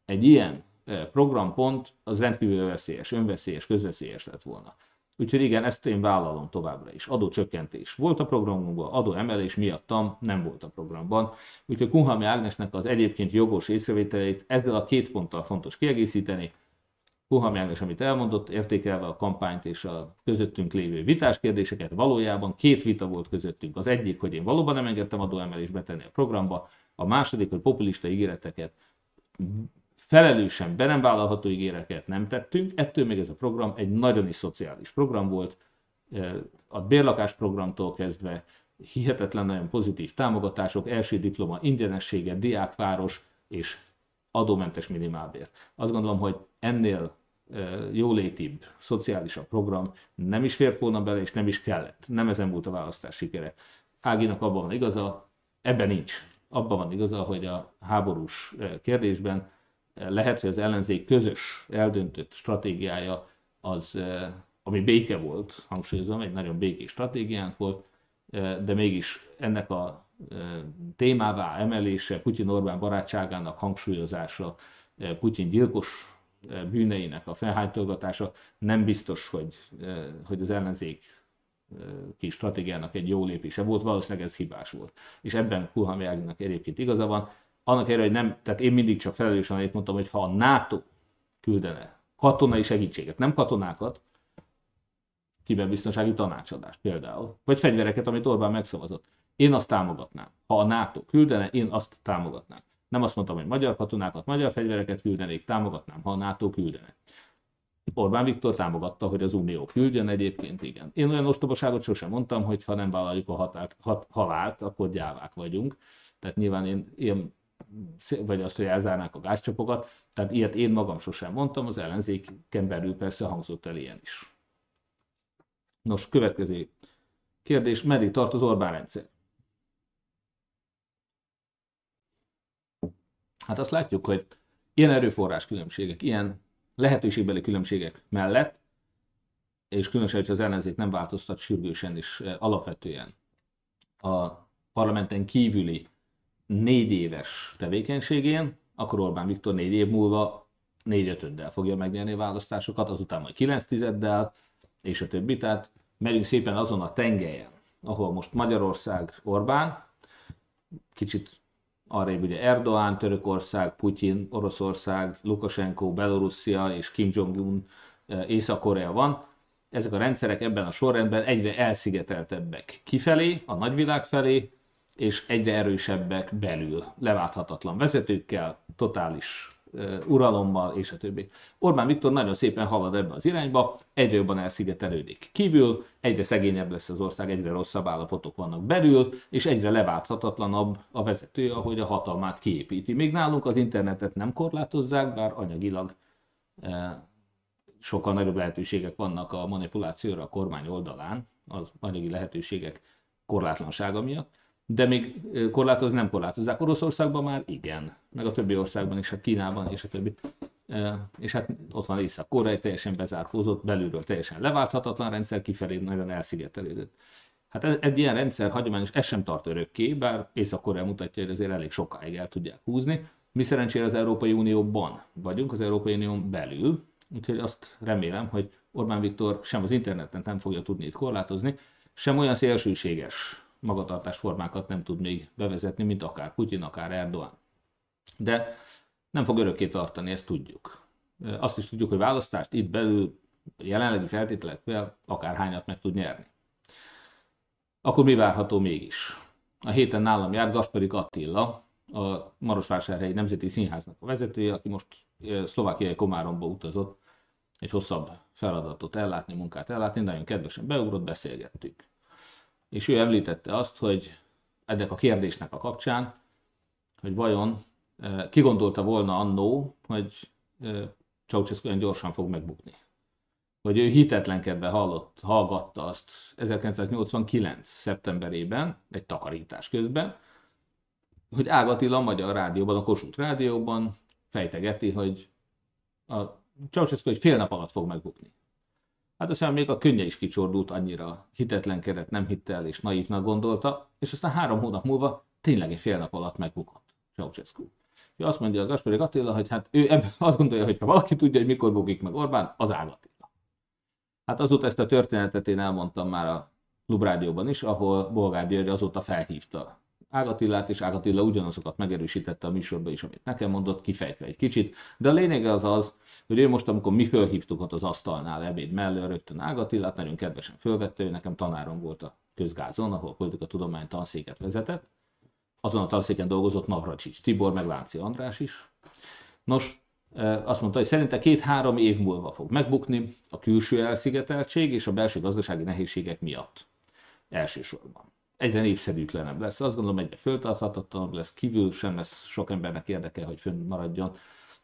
egy ilyen programpont az rendkívül veszélyes, önveszélyes, közveszélyes lett volna. Úgyhogy igen, ezt én vállalom továbbra is. Adócsökkentés volt a programunkban, adóemelés miattam nem volt a programban. Úgyhogy Kunhalmi Ágnesnek az egyébként jogos észrevételeit ezzel a két ponttal fontos kiegészíteni. Kunhalmi Ágnes, amit elmondott, értékelve a kampányt és a közöttünk lévő vitás kérdéseket, valójában két vita volt közöttünk. Az egyik, hogy én valóban nem engedtem adóemelést betenni a programba, a második, hogy populista ígéreteket felelősen be nem vállalható ígéreket nem tettünk, ettől még ez a program egy nagyon is szociális program volt, a bérlakás programtól kezdve hihetetlen nagyon pozitív támogatások, első diploma ingyenessége, diákváros és adómentes minimálbér. Azt gondolom, hogy ennél jólétibb, szociálisabb program nem is fért volna bele, és nem is kellett. Nem ezen volt a választás sikere. Áginak abban van igaza, ebben nincs. Abban van igaza, hogy a háborús kérdésben lehet, hogy az ellenzék közös, eldöntött stratégiája az, ami béke volt, hangsúlyozom, egy nagyon békés stratégiánk volt, de mégis ennek a témává emelése, Putyin-Orbán barátságának hangsúlyozása, Putyin gyilkos bűneinek a felhánytolgatása nem biztos, hogy, hogy az ellenzék kis stratégiának egy jó lépése volt, valószínűleg ez hibás volt. És ebben Kulhami Áginak egyébként igaza van, annak ellenére, hogy nem, tehát én mindig csak felelősen itt mondtam, hogy ha a NATO küldene katonai segítséget, nem katonákat, kiberbiztonsági tanácsadást például, vagy fegyvereket, amit Orbán megszavazott. Én azt támogatnám. Ha a NATO küldene, én azt támogatnám. Nem azt mondtam, hogy magyar katonákat, magyar fegyvereket küldenék, támogatnám, ha a NATO küldene. Orbán Viktor támogatta, hogy az Unió küldjön egyébként, igen. Én olyan ostobaságot sosem mondtam, hogy ha nem vállaljuk a határt, hat, halált, akkor gyávák vagyunk. Tehát nyilván én ilyen vagy azt, hogy elzárnák a gázcsapokat. Tehát ilyet én magam sosem mondtam, az ellenzéken belül persze hangzott el ilyen is. Nos, következő kérdés, meddig tart az Orbán rendszer? Hát azt látjuk, hogy ilyen erőforrás különbségek, ilyen lehetőségbeli különbségek mellett, és különösen, hogy az ellenzék nem változtat sürgősen és alapvetően a parlamenten kívüli négy éves tevékenységén, akkor Orbán Viktor négy év múlva négy ötöddel fogja megnyerni a választásokat, azután majd kilenc tizeddel, és a többi. Tehát megyünk szépen azon a tengelyen, ahol most Magyarország, Orbán, kicsit arrébb ugye Erdoğan, Törökország, Putyin, Oroszország, Lukashenko, Belorusszia és Kim Jong-un, eh, Észak-Korea van. Ezek a rendszerek ebben a sorrendben egyre elszigeteltebbek kifelé, a nagyvilág felé, és egyre erősebbek belül, leválthatatlan vezetőkkel, totális uralommal, és a többi. Orbán Viktor nagyon szépen halad ebbe az irányba, egyre jobban elszigetelődik kívül, egyre szegényebb lesz az ország, egyre rosszabb állapotok vannak belül, és egyre leválthatatlanabb a vezető, ahogy a hatalmát kiépíti. Még nálunk az internetet nem korlátozzák, bár anyagilag sokkal nagyobb lehetőségek vannak a manipulációra a kormány oldalán, az anyagi lehetőségek korlátlansága miatt de még korlátozni nem korlátozzák. Oroszországban már igen, meg a többi országban is, hát Kínában és a többi. És hát ott van Észak-Korea, teljesen bezárkózott, belülről teljesen leválthatatlan rendszer, kifelé nagyon elszigetelődött. Hát egy ilyen rendszer hagyományos, ez sem tart örökké, bár Észak-Korea mutatja, hogy azért elég sokáig el tudják húzni. Mi szerencsére az Európai Unióban vagyunk, az Európai Unión belül, úgyhogy azt remélem, hogy Orbán Viktor sem az interneten nem fogja tudni itt korlátozni, sem olyan szélsőséges magatartásformákat nem tud még bevezetni, mint akár Putyin, akár Erdogan. De nem fog örökké tartani, ezt tudjuk. Azt is tudjuk, hogy választást itt belül jelenlegi feltételekkel akárhányat meg tud nyerni. Akkor mi várható mégis? A héten nálam járt Gasperik Attila, a Marosvásárhelyi Nemzeti Színháznak a vezetője, aki most szlovákiai Komáromba utazott egy hosszabb feladatot ellátni, munkát ellátni, nagyon kedvesen beugrott, beszélgettük és ő említette azt, hogy ennek a kérdésnek a kapcsán, hogy vajon e, ki gondolta volna annó, hogy e, Ceausescu olyan gyorsan fog megbukni. Hogy ő hitetlenkedve hallott, hallgatta azt 1989. szeptemberében, egy takarítás közben, hogy Ágatila a Magyar Rádióban, a Kossuth Rádióban fejtegeti, hogy a Ceausescu egy fél nap alatt fog megbukni. Hát aztán még a könnye is kicsordult annyira keret nem hitte el és naívnak gondolta, és aztán három hónap múlva tényleg egy fél nap alatt megbukott Ceausescu. Ő azt mondja a Gaspari Attila, hogy hát ő ebben [laughs] azt gondolja, hogy ha valaki tudja, hogy mikor bukik meg Orbán, az Ág Attila. Hát azóta ezt a történetet én elmondtam már a Klubrádióban is, ahol Bolgár György azóta felhívta Ágatillát, és Ágatilla ugyanazokat megerősítette a műsorban is, amit nekem mondott, kifejtve egy kicsit. De a lényege az az, hogy ő most, amikor mi fölhívtuk ott az asztalnál ebéd mellől rögtön Ágatillát, nagyon kedvesen fölvette, ő nekem tanárom volt a közgázon, ahol a tudomány tanszéket vezetett. Azon a tanszéken dolgozott Navracsics Tibor, meg Lánci András is. Nos, e, azt mondta, hogy szerinte két-három év múlva fog megbukni a külső elszigeteltség és a belső gazdasági nehézségek miatt. Elsősorban egyre népszerűtlenebb lesz. Azt gondolom, egyre föltarthatatlanabb lesz, kívül sem lesz sok embernek érdeke, hogy fönn maradjon.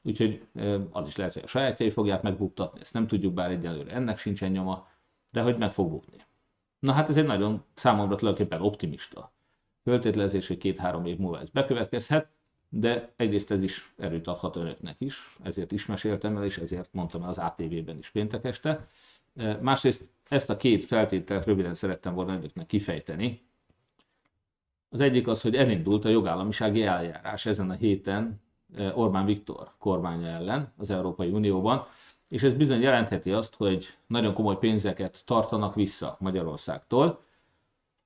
Úgyhogy az is lehet, hogy a sajátjai fogják megbuktatni, ezt nem tudjuk, bár egyelőre ennek sincsen nyoma, de hogy meg fog bukni. Na hát ez egy nagyon számomra tulajdonképpen optimista föltételezés, hogy két-három év múlva ez bekövetkezhet, de egyrészt ez is erőt adhat önöknek is, ezért is meséltem el, és ezért mondtam el az ATV-ben is péntek este. Másrészt ezt a két feltételt röviden szerettem volna önöknek kifejteni, az egyik az, hogy elindult a jogállamisági eljárás ezen a héten eh, Orbán Viktor kormánya ellen az Európai Unióban, és ez bizony jelentheti azt, hogy nagyon komoly pénzeket tartanak vissza Magyarországtól.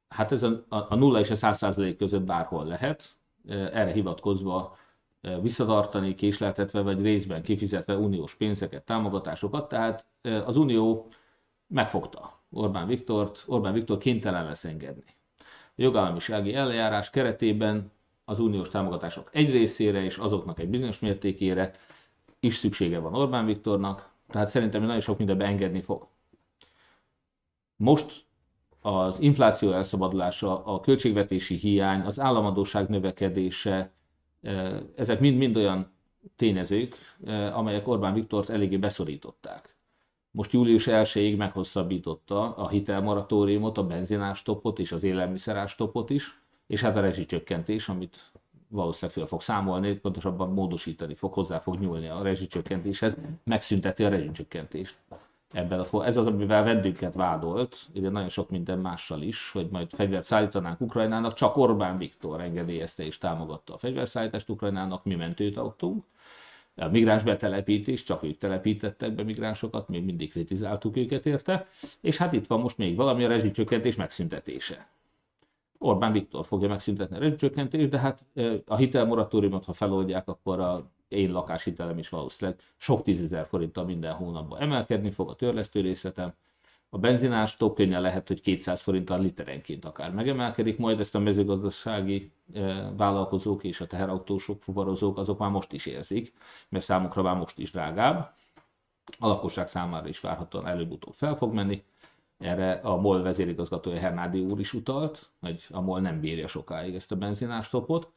Hát ez a, a 0 és a 100 százalék között bárhol lehet, eh, erre hivatkozva eh, visszatartani, késleltetve vagy részben kifizetve uniós pénzeket, támogatásokat, tehát az Unió megfogta Orbán Viktort, Orbán Viktor kénytelen lesz engedni jogállamisági eljárás keretében az uniós támogatások egy részére és azoknak egy bizonyos mértékére is szüksége van Orbán Viktornak, tehát szerintem nagyon sok mindenbe engedni fog. Most az infláció elszabadulása, a költségvetési hiány, az államadóság növekedése, e, ezek mind-mind olyan tényezők, e, amelyek Orbán Viktort eléggé beszorították most július 1-ig meghosszabbította a hitelmoratóriumot, a benzinástopot és az élelmiszerástopot is, és hát a rezsicsökkentés, amit valószínűleg fel fog számolni, pontosabban módosítani fog, hozzá fog nyúlni a rezsicsökkentéshez, megszünteti a rezsicsökkentést. ebben a, ez az, amivel vendünket vádolt, ugye nagyon sok minden mással is, hogy majd fegyvert szállítanánk Ukrajnának, csak Orbán Viktor engedélyezte és támogatta a fegyverszállítást Ukrajnának, mi mentőt adtunk. A migráns betelepítés, csak ők telepítettek be migránsokat, még mindig kritizáltuk őket érte, és hát itt van most még valami a rezsicsökkentés megszüntetése. Orbán Viktor fogja megszüntetni a rezsicsökkentést, de hát a hitelmoratóriumot, ha feloldják, akkor a én lakáshitelem is valószínűleg sok tízezer forinttal minden hónapban emelkedni fog a törlesztő részletem. A benzinástól könnyen lehet, hogy 200 forinttal literenként akár megemelkedik, majd ezt a mezőgazdasági vállalkozók és a teherautósok, fuvarozók azok már most is érzik, mert számukra már most is drágább. A lakosság számára is várhatóan előbb-utóbb fel fog menni. Erre a MOL vezérigazgatója Hernádi úr is utalt, hogy a MOL nem bírja sokáig ezt a benzinástopot.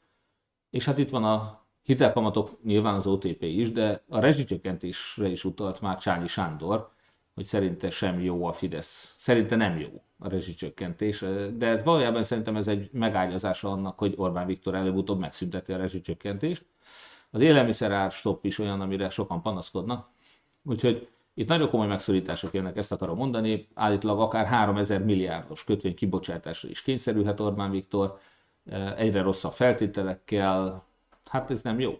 És hát itt van a hitelkamatok nyilván az OTP is, de a rezsicsökkentésre is utalt már Csányi Sándor, hogy szerinte sem jó a Fidesz. Szerinte nem jó a rezsicsökkentés, de ez valójában szerintem ez egy megágyazása annak, hogy Orbán Viktor előbb-utóbb megszünteti a rezsicsökkentést. Az élelmiszerár stop is olyan, amire sokan panaszkodnak, úgyhogy itt nagyon komoly megszorítások jönnek, ezt akarom mondani. Állítólag akár 3000 milliárdos kötvény kibocsátásra is kényszerülhet Orbán Viktor, egyre rosszabb feltételekkel, hát ez nem jó,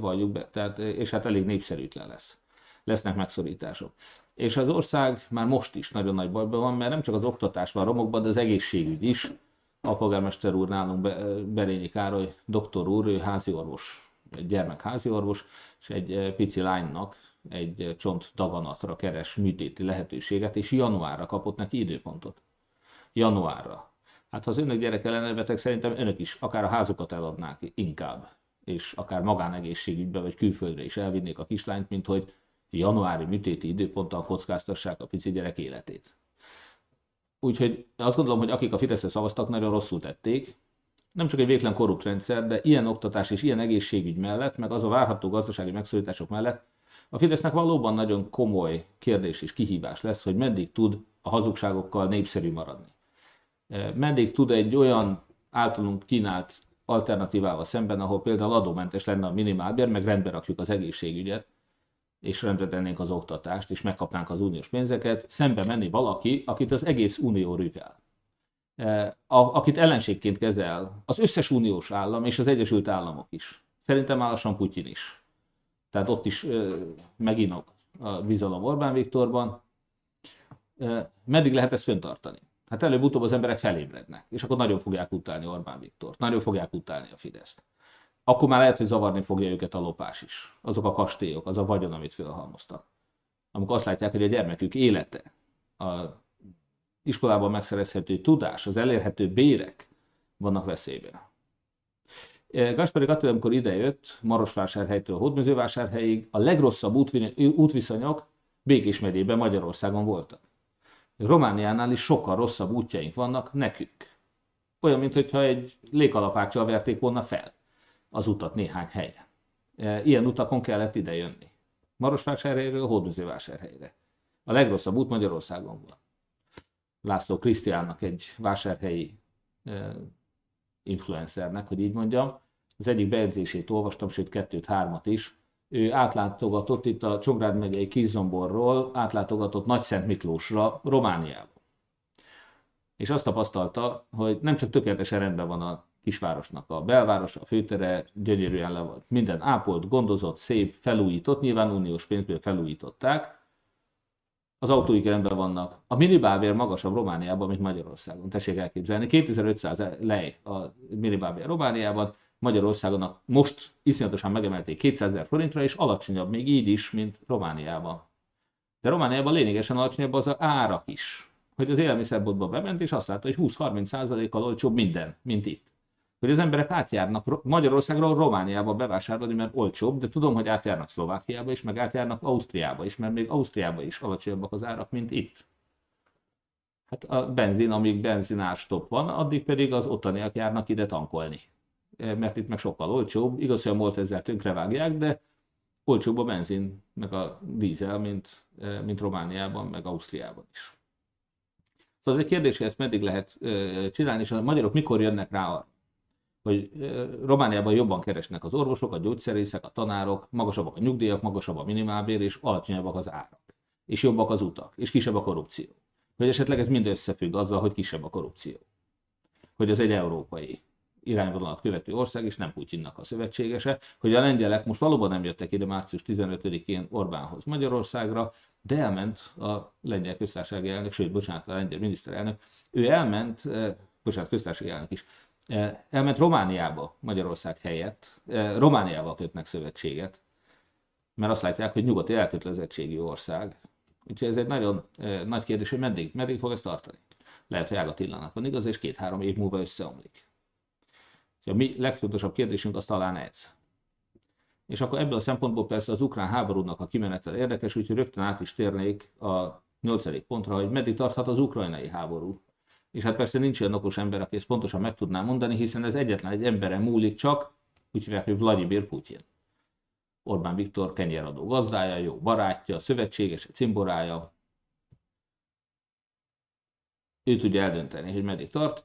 valljuk be, tehát, és hát elég népszerűtlen lesz. Lesznek megszorítások. És az ország már most is nagyon nagy bajban van, mert nem csak az oktatás van romokban, de az egészségügy is. A polgármester úr nálunk, Berényi Károly, doktor úr, ő házi orvos, egy gyermek házi orvos, és egy pici lánynak egy csont daganatra keres műtéti lehetőséget, és januárra kapott neki időpontot. Januárra. Hát ha az önök gyereke lenne beteg, szerintem önök is akár a házukat eladnák inkább, és akár magánegészségügybe vagy külföldre is elvinnék a kislányt, mint hogy januári műtéti időponttal kockáztassák a pici gyerek életét. Úgyhogy azt gondolom, hogy akik a Fideszre szavaztak, nagyon rosszul tették. Nem csak egy végtelen korrupt rendszer, de ilyen oktatás és ilyen egészségügy mellett, meg az a várható gazdasági megszorítások mellett a Fidesznek valóban nagyon komoly kérdés és kihívás lesz, hogy meddig tud a hazugságokkal népszerű maradni. Meddig tud egy olyan általunk kínált alternatívával szemben, ahol például adómentes lenne a minimálbér, meg rendbe rakjuk az egészségügyet, és rendbe tennénk az oktatást, és megkapnánk az uniós pénzeket, szembe menni valaki, akit az egész unió rügel. E, akit ellenségként kezel az összes uniós állam és az Egyesült Államok is. Szerintem állassan Putyin is. Tehát ott is e, meginog a bizalom Orbán Viktorban. E, meddig lehet ezt föntartani? Hát előbb-utóbb az emberek felébrednek, és akkor nagyon fogják utálni Orbán Viktort, nagyon fogják utálni a Fideszt. Akkor már lehet, hogy zavarni fogja őket a lopás is. Azok a kastélyok, az a vagyon, amit felhalmoztak. Amikor azt látják, hogy a gyermekük élete, a iskolában megszerezhető tudás, az elérhető bérek vannak veszélyben. Gaspari Attila, amikor idejött Marosvásárhelytől Hódmezővásárhelyig, a legrosszabb útviszonyok Békés megyében Magyarországon voltak. Romániánál is sokkal rosszabb útjaink vannak nekünk. Olyan, mintha egy légkalapáccsal verték volna fel az utat néhány helyen. E, ilyen utakon kellett ide jönni. Marosvásárhelyről Hódműzővásárhelyre. A legrosszabb út Magyarországon van. László Krisztiánnak egy vásárhelyi e, influencernek, hogy így mondjam, az egyik bejegyzését olvastam, sőt kettőt, hármat is, ő átlátogatott itt a Csongrád megyei Kizomborról, átlátogatott Nagyszent Miklósra, Romániába. És azt tapasztalta, hogy nem csak tökéletesen rendben van a kisvárosnak a belvárosa, a főtere, gyönyörűen le volt. Minden ápolt, gondozott, szép, felújított, nyilván uniós pénzből felújították. Az autóik rendben vannak. A minibábér magasabb Romániában, mint Magyarországon. Tessék elképzelni. 2500 lej a minibábér Romániában, Magyarországon most iszonyatosan megemelték 200 ezer forintra, és alacsonyabb még így is, mint Romániában. De Romániában lényegesen alacsonyabb az a árak is. Hogy az élelmiszerboltba bement, és azt látta, hogy 20-30%-kal olcsóbb minden, mint itt. Hogy az emberek átjárnak Magyarországról Romániába bevásárolni, mert olcsóbb, de tudom, hogy átjárnak Szlovákiába is, meg átjárnak Ausztriába is, mert még Ausztriába is alacsonyabbak az árak, mint itt. Hát a benzin, amíg benzinárstop van, addig pedig az ottaniak járnak ide tankolni. Eh, mert itt meg sokkal olcsóbb. Igaz, hogy a molt ezzel tönkrevágják, de olcsóbb a benzin, meg a dízel, mint, eh, mint Romániában, meg Ausztriában is. Szóval ez egy kérdés, hogy ezt meddig lehet eh, csinálni, és a magyarok mikor jönnek rá arra, hogy Romániában jobban keresnek az orvosok, a gyógyszerészek, a tanárok, magasabbak a nyugdíjak, magasabb a minimálbér, és alacsonyabbak az árak. és jobbak az utak, és kisebb a korrupció. Hogy esetleg ez mind összefügg azzal, hogy kisebb a korrupció. Hogy az egy európai irányvonalat követő ország, és nem Putyinnak a szövetségese, hogy a lengyelek most valóban nem jöttek ide március 15-én Orbánhoz Magyarországra, de elment a lengyel köztársasági elnök, sőt, bocsánat, a lengyel miniszterelnök, ő elment, bocsánat, köztársasági elnök is, elment Romániába Magyarország helyett, eh, Romániával kötnek szövetséget, mert azt látják, hogy nyugati elkötelezettségi ország. Úgyhogy ez egy nagyon nagy kérdés, hogy meddig, meddig fog ez tartani. Lehet, hogy Ága Tillának van igaz, és két-három év múlva összeomlik. A mi legfontosabb kérdésünk az talán ez. És akkor ebből a szempontból persze az ukrán háborúnak a kimenetel érdekes, úgyhogy rögtön át is térnék a nyolcadik pontra, hogy meddig tarthat az ukrajnai háború. És hát persze nincs olyan okos ember, aki ezt pontosan meg tudná mondani, hiszen ez egyetlen egy emberen múlik csak, úgy hívják, hogy Vladimir Putyin. Orbán Viktor kenyeradó gazdája, jó barátja, szövetséges, cimborája. Ő tudja eldönteni, hogy meddig tart.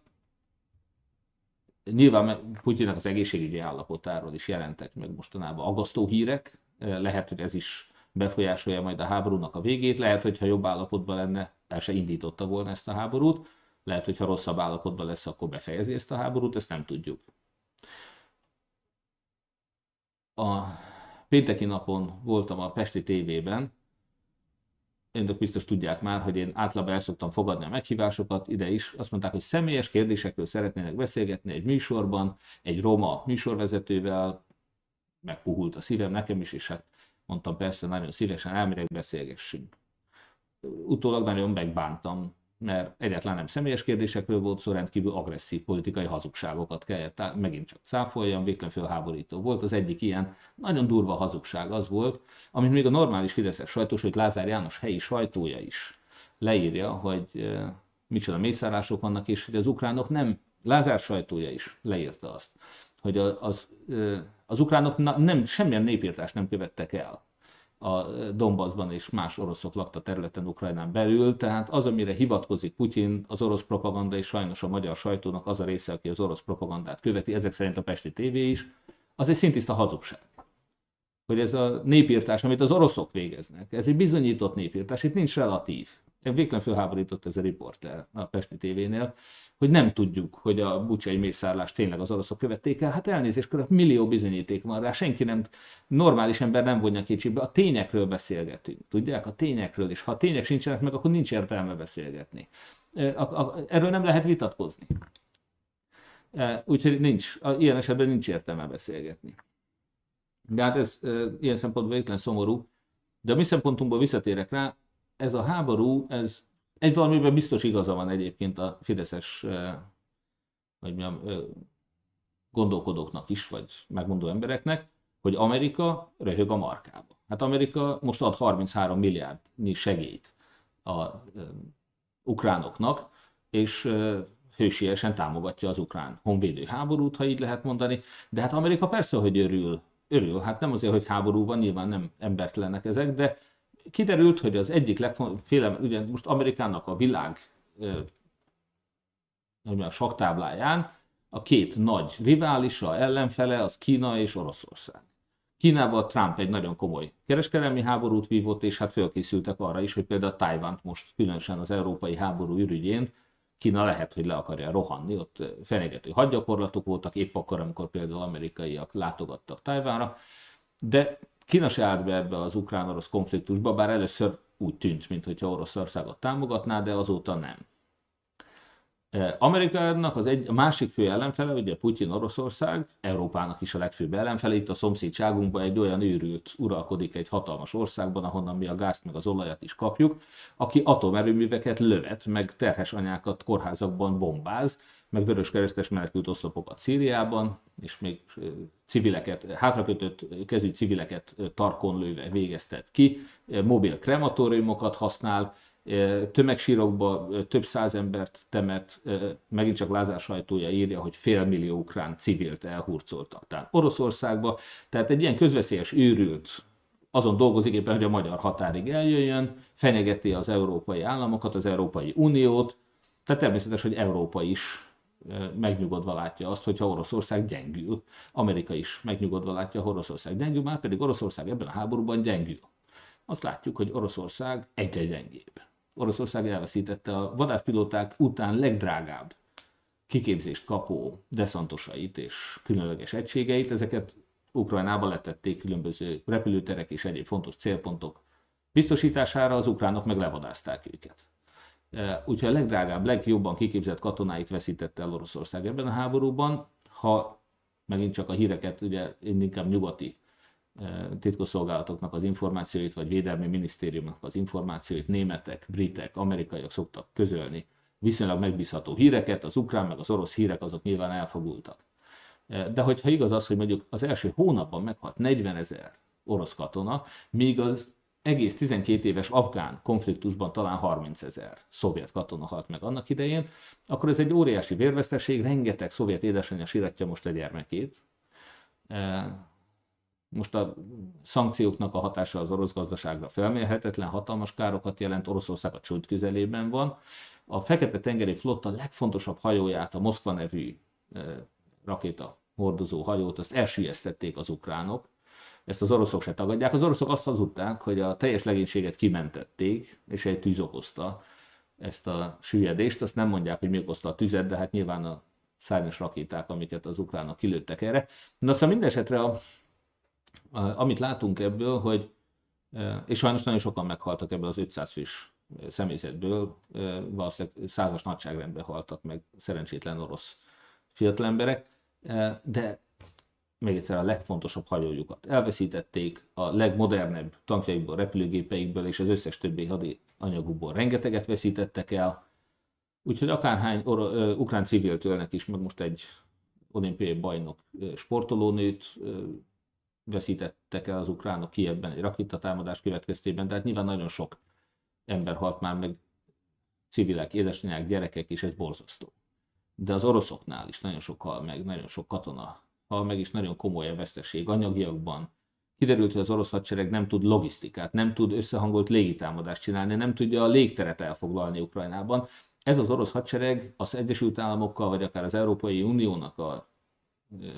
Nyilván Putyinnak az egészségügyi állapotáról is jelentek meg mostanában agasztó hírek. Lehet, hogy ez is befolyásolja majd a háborúnak a végét. Lehet, hogy ha jobb állapotban lenne, el se indította volna ezt a háborút. Lehet, hogy ha rosszabb állapotban lesz, akkor befejezi ezt a háborút, ezt nem tudjuk. A pénteki napon voltam a Pesti TV-ben, önök biztos tudják már, hogy én általában el szoktam fogadni a meghívásokat, ide is. Azt mondták, hogy személyes kérdésekről szeretnének beszélgetni egy műsorban, egy roma műsorvezetővel, megpuhult a szívem nekem is, és hát mondtam persze, nagyon szívesen elmérek, beszélgessünk. Utólag nagyon megbántam mert egyáltalán nem személyes kérdésekről volt szó, rendkívül agresszív politikai hazugságokat kellett megint csak cáfoljam, végtelen fölháborító volt. Az egyik ilyen nagyon durva hazugság az volt, amit még a normális fideszes sajtós, hogy Lázár János helyi sajtója is leírja, hogy micsoda mészárlások vannak, és hogy az ukránok nem, Lázár sajtója is leírta azt, hogy az, az ukránok nem, semmilyen népírtást nem követtek el a Donbassban és más oroszok lakta területen Ukrajnán belül, tehát az, amire hivatkozik Putyin, az orosz propaganda és sajnos a magyar sajtónak az a része, aki az orosz propagandát követi, ezek szerint a Pesti TV is, az egy szintiszta hazugság. Hogy ez a népírtás, amit az oroszok végeznek, ez egy bizonyított népírtás, itt nincs relatív végtelen fölháborított ez a riporter a Pesti tévénél, hogy nem tudjuk, hogy a bucsai mészárlást tényleg az oroszok követték el. Hát elnézést, körül millió bizonyíték van rá, senki nem, normális ember nem vonja kétségbe. A tényekről beszélgetünk, tudják? A tényekről, és ha a tények sincsenek meg, akkor nincs értelme beszélgetni. Erről nem lehet vitatkozni. Úgyhogy nincs, ilyen esetben nincs értelme beszélgetni. De hát ez ilyen szempontból végtelen szomorú. De a mi szempontunkból visszatérek rá, ez a háború, ez egy valamiben biztos igaza van egyébként a fideszes vagy mi gondolkodóknak is, vagy megmondó embereknek, hogy Amerika röhög a markába. Hát Amerika most ad 33 milliárdnyi segélyt a ukránoknak, és hősiesen támogatja az ukrán honvédő háborút, ha így lehet mondani. De hát Amerika persze, hogy örül, örül. Hát nem azért, hogy háború van, nyilván nem embertelenek ezek, de kiderült, hogy az egyik legfontosabb, ugye most Amerikának a világ a saktábláján a két nagy riválisa, ellenfele, az Kína és Oroszország. Kínával Trump egy nagyon komoly kereskedelmi háborút vívott, és hát fölkészültek arra is, hogy például Tajvant most különösen az európai háború ürügyén Kína lehet, hogy le akarja rohanni, ott fenyegető hadgyakorlatok voltak, épp akkor, amikor például amerikaiak látogattak Tajvánra, de Kína se állt be ebbe az ukrán-orosz konfliktusba, bár először úgy tűnt, mintha Oroszországot támogatná, de azóta nem. E, Amerikának az egy, a másik fő ellenfele, ugye Putyin Oroszország, Európának is a legfőbb ellenfele, itt a szomszédságunkban egy olyan őrült uralkodik egy hatalmas országban, ahonnan mi a gázt meg az olajat is kapjuk, aki atomerőműveket lövet, meg terhes anyákat kórházakban bombáz, meg vöröskeresztes menekült oszlopokat Szíriában, és még civileket, hátrakötött kezű civileket tarkon lőve végeztet ki, mobil krematóriumokat használ, tömegsírokba több száz embert temet, megint csak Lázár sajtója írja, hogy félmillió ukrán civilt elhurcoltak. Tehát Oroszországba, tehát egy ilyen közveszélyes őrült azon dolgozik éppen, hogy a magyar határig eljöjjön, fenyegeti az európai államokat, az Európai Uniót, tehát természetes, hogy Európa is megnyugodva látja azt, hogyha Oroszország gyengül. Amerika is megnyugodva látja, hogy Oroszország gyengül, már pedig Oroszország ebben a háborúban gyengül. azt látjuk, hogy Oroszország egyre gyengébb. Oroszország elveszítette a vadászpilóták után legdrágább kiképzést kapó deszantosait és különleges egységeit, ezeket Ukrajnába letették különböző repülőterek és egyéb fontos célpontok biztosítására, az ukránok meg levadázták őket. E, úgyhogy a legdrágább, legjobban kiképzett katonáit veszítette el Oroszország ebben a háborúban. Ha megint csak a híreket, ugye én inkább nyugati e, titkosszolgálatoknak az információit, vagy védelmi minisztériumnak az információit németek, britek, amerikaiak szoktak közölni viszonylag megbízható híreket, az ukrán meg az orosz hírek azok nyilván elfogultak. E, de hogyha igaz az, hogy mondjuk az első hónapban meghalt 40 ezer orosz katona, míg az egész 12 éves afgán konfliktusban talán 30 ezer szovjet katona halt meg annak idején, akkor ez egy óriási vérveszteség, rengeteg szovjet édesanyja siratja most a gyermekét. E, most a szankcióknak a hatása az orosz gazdaságra felmérhetetlen, hatalmas károkat jelent, Oroszország a csőd közelében van. A Fekete-tengeri flotta legfontosabb hajóját, a Moszkva nevű e, rakéta hordozó hajót, azt elsüllyesztették az ukránok, ezt az oroszok se tagadják. Az oroszok azt hazudták, hogy a teljes legénységet kimentették, és egy tűz okozta ezt a süllyedést. Azt nem mondják, hogy mi okozta a tüzet, de hát nyilván a szárnyas rakéták, amiket az ukránok kilőttek erre. Na szóval minden esetre, a, a, amit látunk ebből, hogy e, és sajnos nagyon sokan meghaltak ebből az 500 fős személyzetből, e, valószínűleg százas nagyságrendben haltak meg szerencsétlen orosz fiatalemberek, e, de még egyszer a legfontosabb hajójukat elveszítették, a legmodernebb tankjaikból, repülőgépeikből és az összes többi hadi anyagukból rengeteget veszítettek el. Úgyhogy akárhány or- uh, ukrán civil tőlnek is, meg most egy olimpiai bajnok uh, sportolónőt veszítettek el az ukránok Kievben egy rakétatámadás következtében, tehát nyilván nagyon sok ember halt már meg, civilek, édesanyák, gyerekek, és ez borzasztó. De az oroszoknál is nagyon sok hal meg, nagyon sok katona hal meg is nagyon komoly a veszteség anyagiakban. Kiderült, hogy az orosz hadsereg nem tud logisztikát, nem tud összehangolt légitámadást csinálni, nem tudja a légteret elfoglalni Ukrajnában. Ez az orosz hadsereg az Egyesült Államokkal, vagy akár az Európai Uniónak a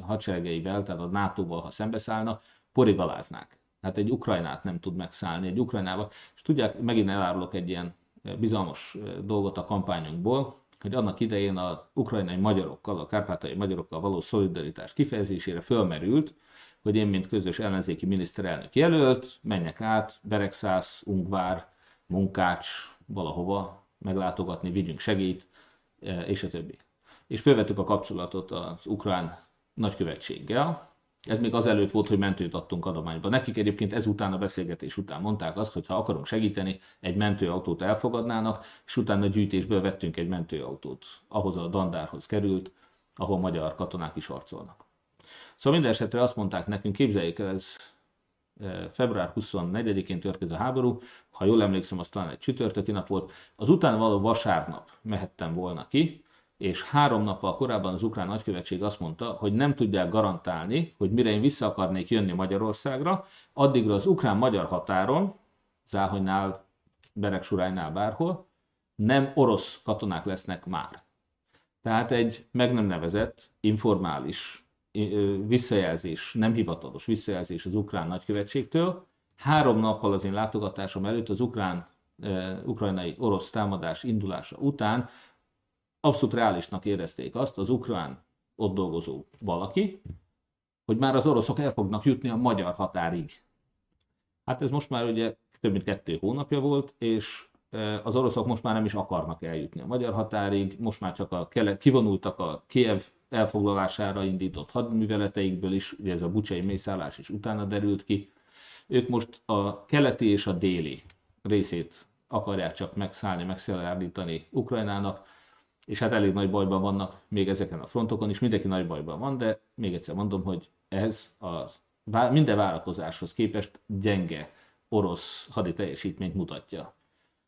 hadseregeivel, tehát a NATO-val, ha szembeszállna, porigaláznák. Hát egy Ukrajnát nem tud megszállni, egy Ukrajnába. És tudják, megint elárulok egy ilyen bizalmas dolgot a kampányunkból, hogy annak idején a ukrajnai magyarokkal, a kárpátai magyarokkal való szolidaritás kifejezésére fölmerült, hogy én, mint közös ellenzéki miniszterelnök jelölt, menjek át Beregszász, Ungvár, Munkács, valahova meglátogatni, vigyünk segít, e, és a többi. És felvettük a kapcsolatot az ukrán nagykövetséggel, ez még azelőtt volt, hogy mentőt adtunk adományba. Nekik egyébként ezután a beszélgetés után mondták azt, hogy ha akarunk segíteni, egy mentőautót elfogadnának, és utána gyűjtésből vettünk egy mentőautót. Ahhoz a dandárhoz került, ahol magyar katonák is harcolnak. Szóval minden esetre azt mondták nekünk, képzeljék el, ez e, február 24-én tört a háború, ha jól emlékszem, az talán egy csütörtöki nap volt, az utána való vasárnap mehettem volna ki, és három nappal korábban az ukrán nagykövetség azt mondta, hogy nem tudják garantálni, hogy mire én vissza akarnék jönni Magyarországra, addigra az ukrán-magyar határon, Záhonynál, Beregsuránynál, bárhol, nem orosz katonák lesznek már. Tehát egy meg nem nevezett, informális visszajelzés, nem hivatalos visszajelzés az ukrán nagykövetségtől. Három nappal az én látogatásom előtt az ukrán, ukrajnai orosz támadás indulása után abszolút reálisnak érezték azt az ukrán ott dolgozó valaki, hogy már az oroszok el fognak jutni a magyar határig. Hát ez most már ugye több mint kettő hónapja volt, és e, az oroszok most már nem is akarnak eljutni a magyar határig, most már csak a kelet, kivonultak a Kiev elfoglalására indított hadműveleteikből is, ugye ez a bucsai mészállás is utána derült ki. Ők most a keleti és a déli részét akarják csak megszállni, megszelárdítani Ukrajnának, és hát elég nagy bajban vannak még ezeken a frontokon is, mindenki nagy bajban van, de még egyszer mondom, hogy ez a minden várakozáshoz képest gyenge orosz hadi teljesítményt mutatja.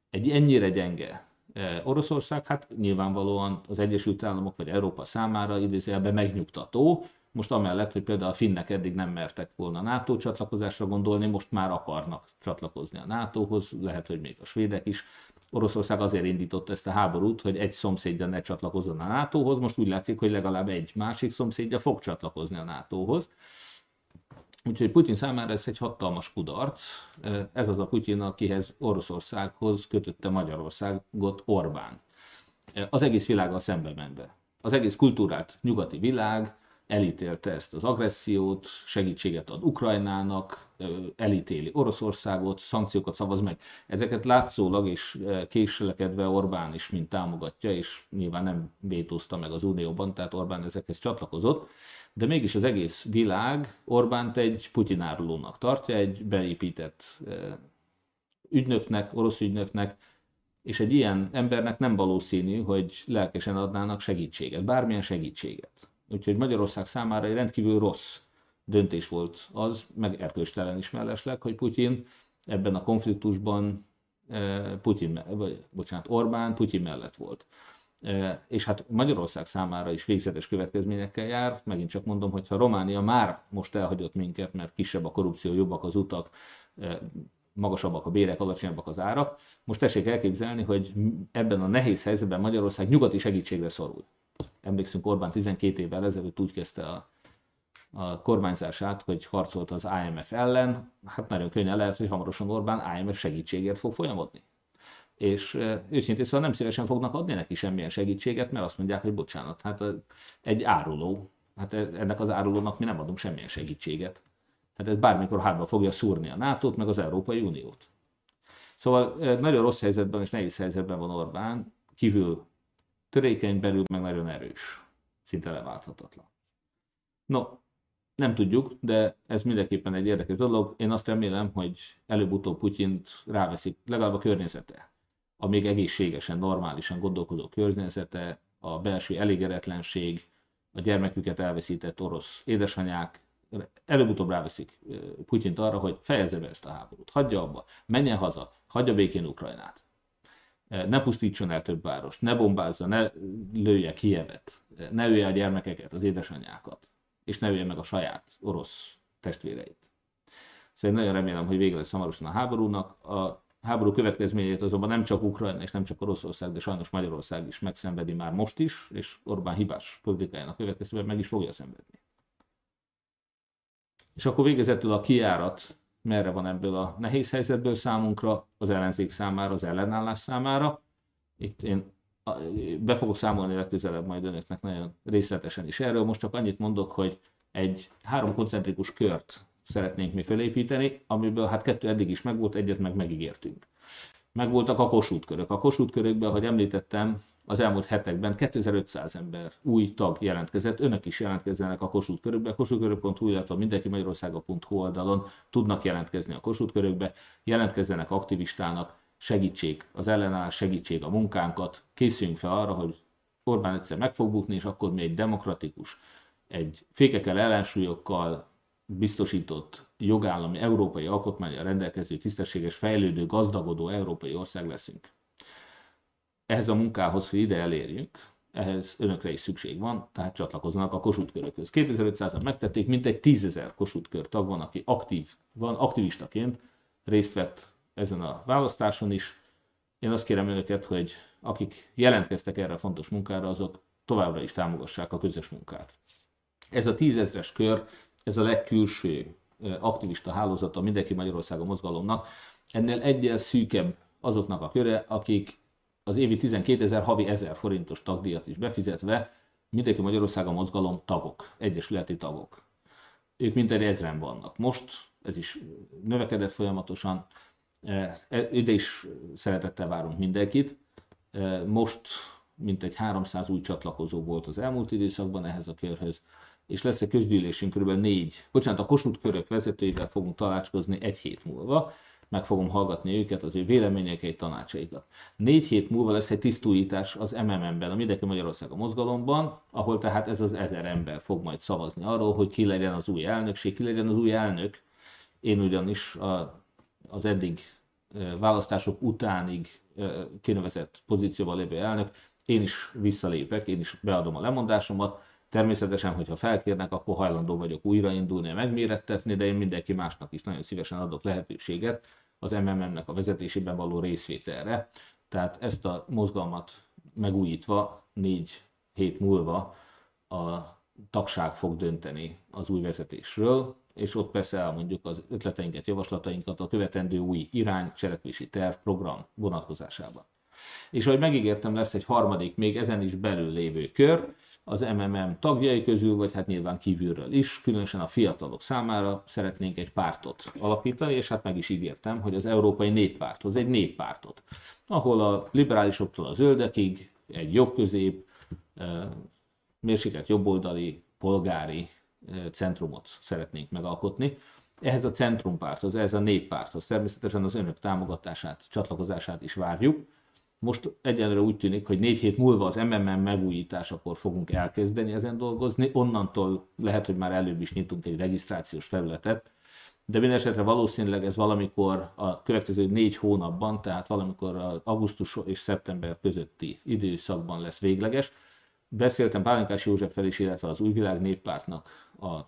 Egy ennyire gyenge e, Oroszország, hát nyilvánvalóan az Egyesült Államok vagy Európa számára idézőjelben megnyugtató, most amellett, hogy például a finnek eddig nem mertek volna NATO csatlakozásra gondolni, most már akarnak csatlakozni a NATO-hoz, lehet, hogy még a svédek is. Oroszország azért indította ezt a háborút, hogy egy szomszédja ne csatlakozzon a NATO-hoz, most úgy látszik, hogy legalább egy másik szomszédja fog csatlakozni a NATO-hoz. Úgyhogy Putyin számára ez egy hatalmas kudarc. Ez az a Putyin, akihez Oroszországhoz kötötte Magyarországot Orbán. Az egész világgal szembe menve. Az egész kultúrát nyugati világ elítélte ezt az agressziót, segítséget ad Ukrajnának, elítéli Oroszországot, szankciókat szavaz meg. Ezeket látszólag és késlelkedve Orbán is mind támogatja, és nyilván nem vétózta meg az Unióban, tehát Orbán ezekhez csatlakozott, de mégis az egész világ Orbánt egy putinárulónak tartja, egy beépített ügynöknek, orosz ügynöknek, és egy ilyen embernek nem valószínű, hogy lelkesen adnának segítséget, bármilyen segítséget. Úgyhogy Magyarország számára egy rendkívül rossz döntés volt az, meg erkőstelen is mellesleg, hogy Putyin ebben a konfliktusban eh, Putyin, vagy, bocsánat, Orbán Putyin mellett volt. Eh, és hát Magyarország számára is végzetes következményekkel jár. Megint csak mondom, hogy ha Románia már most elhagyott minket, mert kisebb a korrupció, jobbak az utak, eh, magasabbak a bérek, alacsonyabbak az árak. Most tessék elképzelni, hogy ebben a nehéz helyzetben Magyarország nyugati segítségre szorul. Emlékszünk, Orbán 12 évvel ezelőtt úgy kezdte a, a kormányzását, hogy harcolt az IMF ellen. Hát nagyon könnyen lehet, hogy hamarosan Orbán IMF segítségért fog folyamodni. És őszintén szóval nem szívesen fognak adni neki semmilyen segítséget, mert azt mondják, hogy bocsánat, hát egy áruló, hát e, ennek az árulónak mi nem adunk semmilyen segítséget. Hát ez bármikor hátba fogja szúrni a nato meg az Európai Uniót. Szóval nagyon rossz helyzetben és nehéz helyzetben van Orbán, kívül törékeny, belül meg nagyon erős, szinte leválthatatlan. No, nem tudjuk, de ez mindenképpen egy érdekes dolog. Én azt remélem, hogy előbb-utóbb Putyint ráveszik, legalább a környezete, a még egészségesen, normálisan gondolkodó környezete, a belső elégedetlenség, a gyermeküket elveszített orosz édesanyák, előbb-utóbb ráveszik Putyint arra, hogy fejezze be ezt a háborút, hagyja abba, menjen haza, hagyja békén Ukrajnát. Ne pusztítson el több várost, ne bombázza, ne lője Kievet, ne ölje a gyermekeket, az édesanyákat, és ne ölje meg a saját orosz testvéreit. Szóval én nagyon remélem, hogy vége lesz hamarosan a háborúnak. A háború következményeit azonban nem csak Ukrajna és nem csak Oroszország, de sajnos Magyarország is megszenvedi már most is, és Orbán hibás politikájának következtében meg is fogja szenvedni. És akkor végezetül a kiárat merre van ebből a nehéz helyzetből számunkra, az ellenzék számára, az ellenállás számára. Itt én be fogok számolni legközelebb majd önöknek nagyon részletesen is erről. Most csak annyit mondok, hogy egy három koncentrikus kört szeretnénk mi felépíteni, amiből hát kettő eddig is megvolt, egyet meg megígértünk. Megvoltak a kosútkörök. A kosútkörökben, ahogy említettem, az elmúlt hetekben 2500 ember új tag jelentkezett, önök is jelentkezzenek a Kossuth körökbe, kossuthkörök.hu, illetve mindenki Magyarországa.hu oldalon tudnak jelentkezni a Kossuth körökbe, jelentkezzenek aktivistának, segítség az ellenállás, segítség a munkánkat, készüljünk fel arra, hogy Orbán egyszer meg fog bukni, és akkor mi egy demokratikus, egy fékekkel, ellensúlyokkal biztosított jogállami, európai alkotmányra rendelkező, tisztességes, fejlődő, gazdagodó európai ország leszünk ehhez a munkához, hogy ide elérjünk, ehhez önökre is szükség van, tehát csatlakoznak a kosútkörökhöz. 2500-an megtették, mintegy 10.000 kosútkör tag van, aki aktív, van, aktivistaként részt vett ezen a választáson is. Én azt kérem önöket, hogy akik jelentkeztek erre a fontos munkára, azok továbbra is támogassák a közös munkát. Ez a tízezres kör, ez a legkülső aktivista hálózata mindenki Magyarországon mozgalomnak, ennél egyel szűkebb azoknak a köre, akik az évi 12 ezer, havi 1000 forintos tagdíjat is befizetve, mindenki Magyarországon mozgalom tagok, egyesületi tagok. Ők mintegy ezren vannak. Most ez is növekedett folyamatosan, ide is szeretettel várunk mindenkit. E, most mintegy 300 új csatlakozó volt az elmúlt időszakban ehhez a körhöz, és lesz egy közgyűlésünk kb. négy, bocsánat, a Kossuth körök vezetőivel fogunk találkozni egy hét múlva, meg fogom hallgatni őket, az ő véleményeiket, tanácsaikat. Négy hét múlva lesz egy tisztújítás az MMM-ben, a Mindenki Magyarország a mozgalomban, ahol tehát ez az ezer ember fog majd szavazni arról, hogy ki legyen az új elnökség, ki legyen az új elnök. Én ugyanis a, az eddig választások utánig kinevezett pozícióban lévő elnök, én is visszalépek, én is beadom a lemondásomat, Természetesen, hogyha felkérnek, akkor hajlandó vagyok újraindulni, megmérettetni, de én mindenki másnak is nagyon szívesen adok lehetőséget az MMM-nek a vezetésében való részvételre. Tehát ezt a mozgalmat megújítva négy hét múlva a tagság fog dönteni az új vezetésről. És ott persze elmondjuk az ötleteinket, javaslatainkat a követendő új irány, cselekvési terv, program vonatkozásában. És ahogy megígértem, lesz egy harmadik, még ezen is belül lévő kör, az MMM tagjai közül, vagy hát nyilván kívülről is, különösen a fiatalok számára szeretnénk egy pártot alapítani, és hát meg is ígértem, hogy az Európai Néppárthoz egy néppártot, ahol a liberálisoktól a zöldekig egy jobb-közép, mérsékelt jobboldali, polgári centrumot szeretnénk megalkotni. Ehhez a centrumpárthoz, ehhez a néppárthoz természetesen az önök támogatását, csatlakozását is várjuk. Most egyenlőre úgy tűnik, hogy négy hét múlva az MMM megújításakor fogunk elkezdeni ezen dolgozni, onnantól lehet, hogy már előbb is nyitunk egy regisztrációs felületet, de minden esetre valószínűleg ez valamikor a következő négy hónapban, tehát valamikor augusztus és szeptember közötti időszakban lesz végleges. Beszéltem Pálinkás Józseffel is, illetve az Újvilág Néppártnak a e,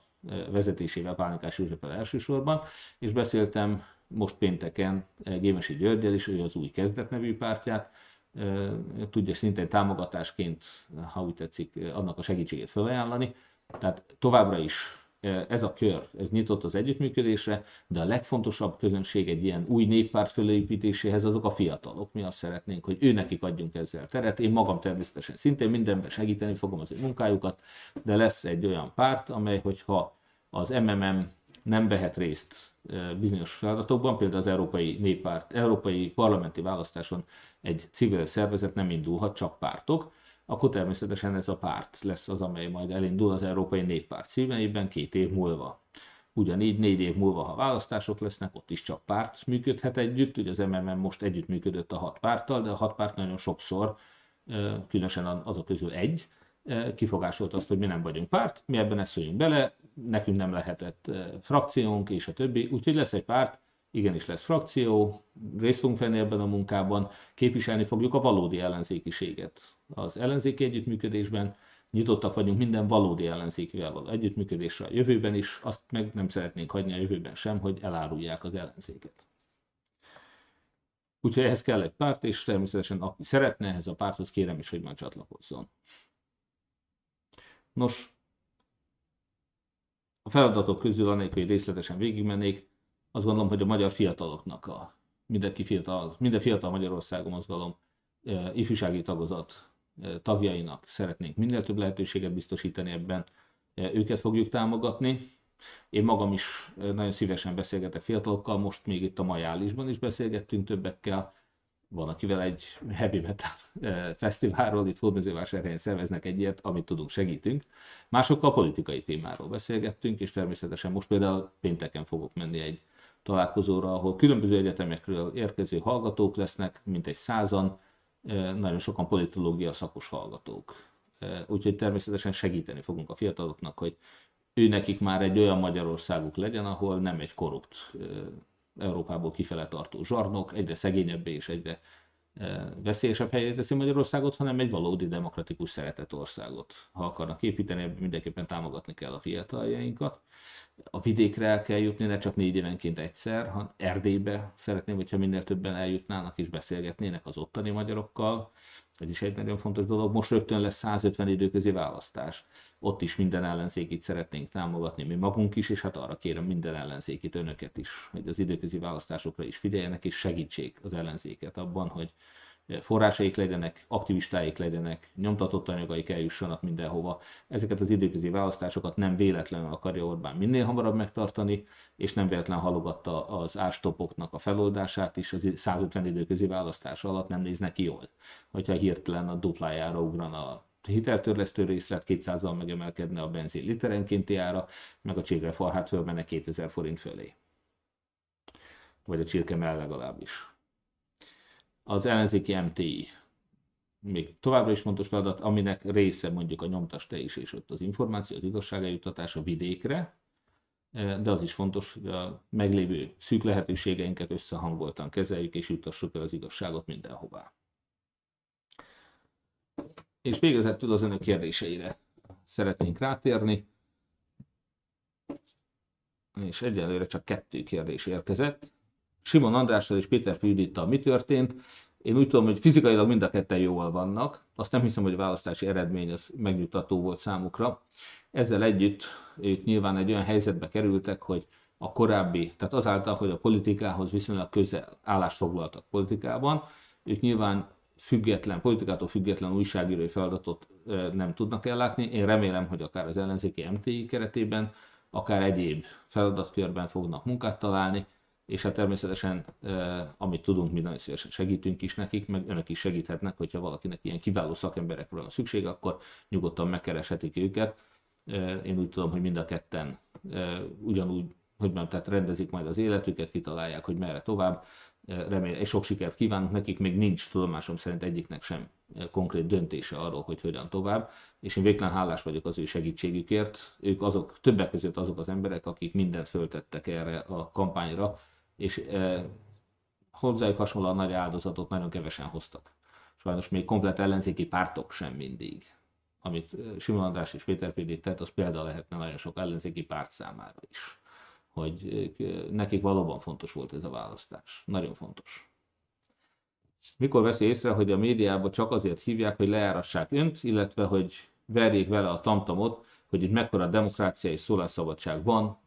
vezetésével, Pálinkás Józseffel elsősorban, és beszéltem most pénteken e, Gémesi Györgyel is, ő az új kezdet nevű pártját, e, tudja szintén támogatásként, ha úgy tetszik, annak a segítségét felajánlani. Tehát továbbra is ez a kör, ez nyitott az együttműködésre, de a legfontosabb közönség egy ilyen új néppárt fölépítéséhez azok a fiatalok. Mi azt szeretnénk, hogy ő nekik adjunk ezzel teret. Én magam természetesen szintén mindenben segíteni fogom az ő munkájukat, de lesz egy olyan párt, amely, hogyha az MMM nem vehet részt bizonyos feladatokban, például az Európai Néppárt, Európai Parlamenti Választáson egy civil szervezet nem indulhat, csak pártok, akkor természetesen ez a párt lesz az, amely majd elindul az Európai Néppárt szíveiben két év múlva. Ugyanígy négy év múlva, ha választások lesznek, ott is csak párt működhet együtt. Ugye az MMM most együtt működött a hat párttal, de a hat párt nagyon sokszor, különösen azok közül egy, kifogásolt azt, hogy mi nem vagyunk párt, mi ebben ne bele, nekünk nem lehetett frakciónk, és a többi. Úgyhogy lesz egy párt, igenis lesz frakció, részt fogunk venni ebben a munkában, képviselni fogjuk a valódi ellenzékiséget. Az ellenzéki együttműködésben nyitottak vagyunk minden valódi ellenzékivel való együttműködésre a jövőben is, azt meg nem szeretnénk hagyni a jövőben sem, hogy elárulják az ellenzéket. Úgyhogy ehhez kell egy párt, és természetesen aki szeretne ehhez a párthoz, kérem is, hogy majd csatlakozzon. Nos, a feladatok közül, anélkül, hogy részletesen végigmennék, azt gondolom, hogy a magyar fiataloknak, a, mindenki fiatal, minden fiatal Magyarországon mozgalom ifjúsági tagozat tagjainak szeretnénk minél több lehetőséget biztosítani ebben, őket fogjuk támogatni. Én magam is nagyon szívesen beszélgetek fiatalokkal, most még itt a Majálisban is beszélgettünk többekkel, van, akivel egy heavy metal fesztiválról, itt Hódmezővásárhelyen szerveznek egy ilyet, amit tudunk, segítünk. Másokkal politikai témáról beszélgettünk, és természetesen most például pénteken fogok menni egy találkozóra, ahol különböző egyetemekről érkező hallgatók lesznek, mint egy százan, nagyon sokan politológia szakos hallgatók. Úgyhogy természetesen segíteni fogunk a fiataloknak, hogy ő nekik már egy olyan Magyarországuk legyen, ahol nem egy korrupt Európából kifele tartó zsarnok, egyre szegényebbé és egyre veszélyesebb helyre teszi Magyarországot, hanem egy valódi demokratikus szeretett országot. Ha akarnak építeni, mindenképpen támogatni kell a fiataljainkat. A vidékre el kell jutni, ne csak négy évenként egyszer, hanem Erdélybe szeretném, hogyha minél többen eljutnának és beszélgetnének az ottani magyarokkal, ez is egy nagyon fontos dolog. Most rögtön lesz 150 időközi választás. Ott is minden ellenzékit szeretnénk támogatni, mi magunk is, és hát arra kérem minden ellenzékit, önöket is, hogy az időközi választásokra is figyeljenek, és segítsék az ellenzéket abban, hogy forrásaik legyenek, aktivistáik legyenek, nyomtatott anyagaik eljussanak mindenhova. Ezeket az időközi választásokat nem véletlenül akarja Orbán minél hamarabb megtartani, és nem véletlen halogatta az árstopoknak a feloldását is az 150 időközi választás alatt nem néz neki jól. Hogyha hirtelen a duplájára ugrana a hiteltörlesztő részlet 200-al megemelkedne a benzin literenkénti ára, meg a csirkefarhát fölmenne 2000 forint fölé. Vagy a csirkemell legalábbis az ellenzéki MTI még továbbra is fontos feladat, aminek része mondjuk a nyomtas te is, és ott az információ, az igazság eljuttatása vidékre, e, de az is fontos, hogy a meglévő szűk lehetőségeinket összehangoltan kezeljük, és juttassuk el az igazságot mindenhová. És végezetül az önök kérdéseire szeretnénk rátérni, és egyelőre csak kettő kérdés érkezett. Simon Andrással és Péter Judittal mi történt. Én úgy tudom, hogy fizikailag mind a ketten jól vannak. Azt nem hiszem, hogy a választási eredmény az megnyugtató volt számukra. Ezzel együtt ők nyilván egy olyan helyzetbe kerültek, hogy a korábbi, tehát azáltal, hogy a politikához viszonylag közel állást foglaltak politikában, ők nyilván független, politikától független újságírói feladatot nem tudnak ellátni. Én remélem, hogy akár az ellenzéki MTI keretében, akár egyéb feladatkörben fognak munkát találni, és hát természetesen, amit tudunk, mi nagyon szívesen segítünk is nekik, meg önök is segíthetnek, hogyha valakinek ilyen kiváló szakemberekről van szüksége, akkor nyugodtan megkereshetik őket. Én úgy tudom, hogy mind a ketten ugyanúgy, hogy mondjam, tehát rendezik majd az életüket, kitalálják, hogy merre tovább. Remélem, és sok sikert kívánunk nekik, még nincs tudomásom szerint egyiknek sem konkrét döntése arról, hogy hogyan tovább, és én végtelen hálás vagyok az ő segítségükért. Ők azok, többek között azok az emberek, akik mindent föltettek erre a kampányra, és e, hozzájuk hasonlóan nagy áldozatot nagyon kevesen hoztak. Sajnos még komplet ellenzéki pártok sem mindig. Amit Simon András és Péter Pédi tett, az példa lehetne nagyon sok ellenzéki párt számára is. Hogy nekik valóban fontos volt ez a választás. Nagyon fontos. Mikor veszi észre, hogy a médiában csak azért hívják, hogy lejárassák önt, illetve hogy verjék vele a tamtamot, hogy itt mekkora demokrácia és szólásszabadság van,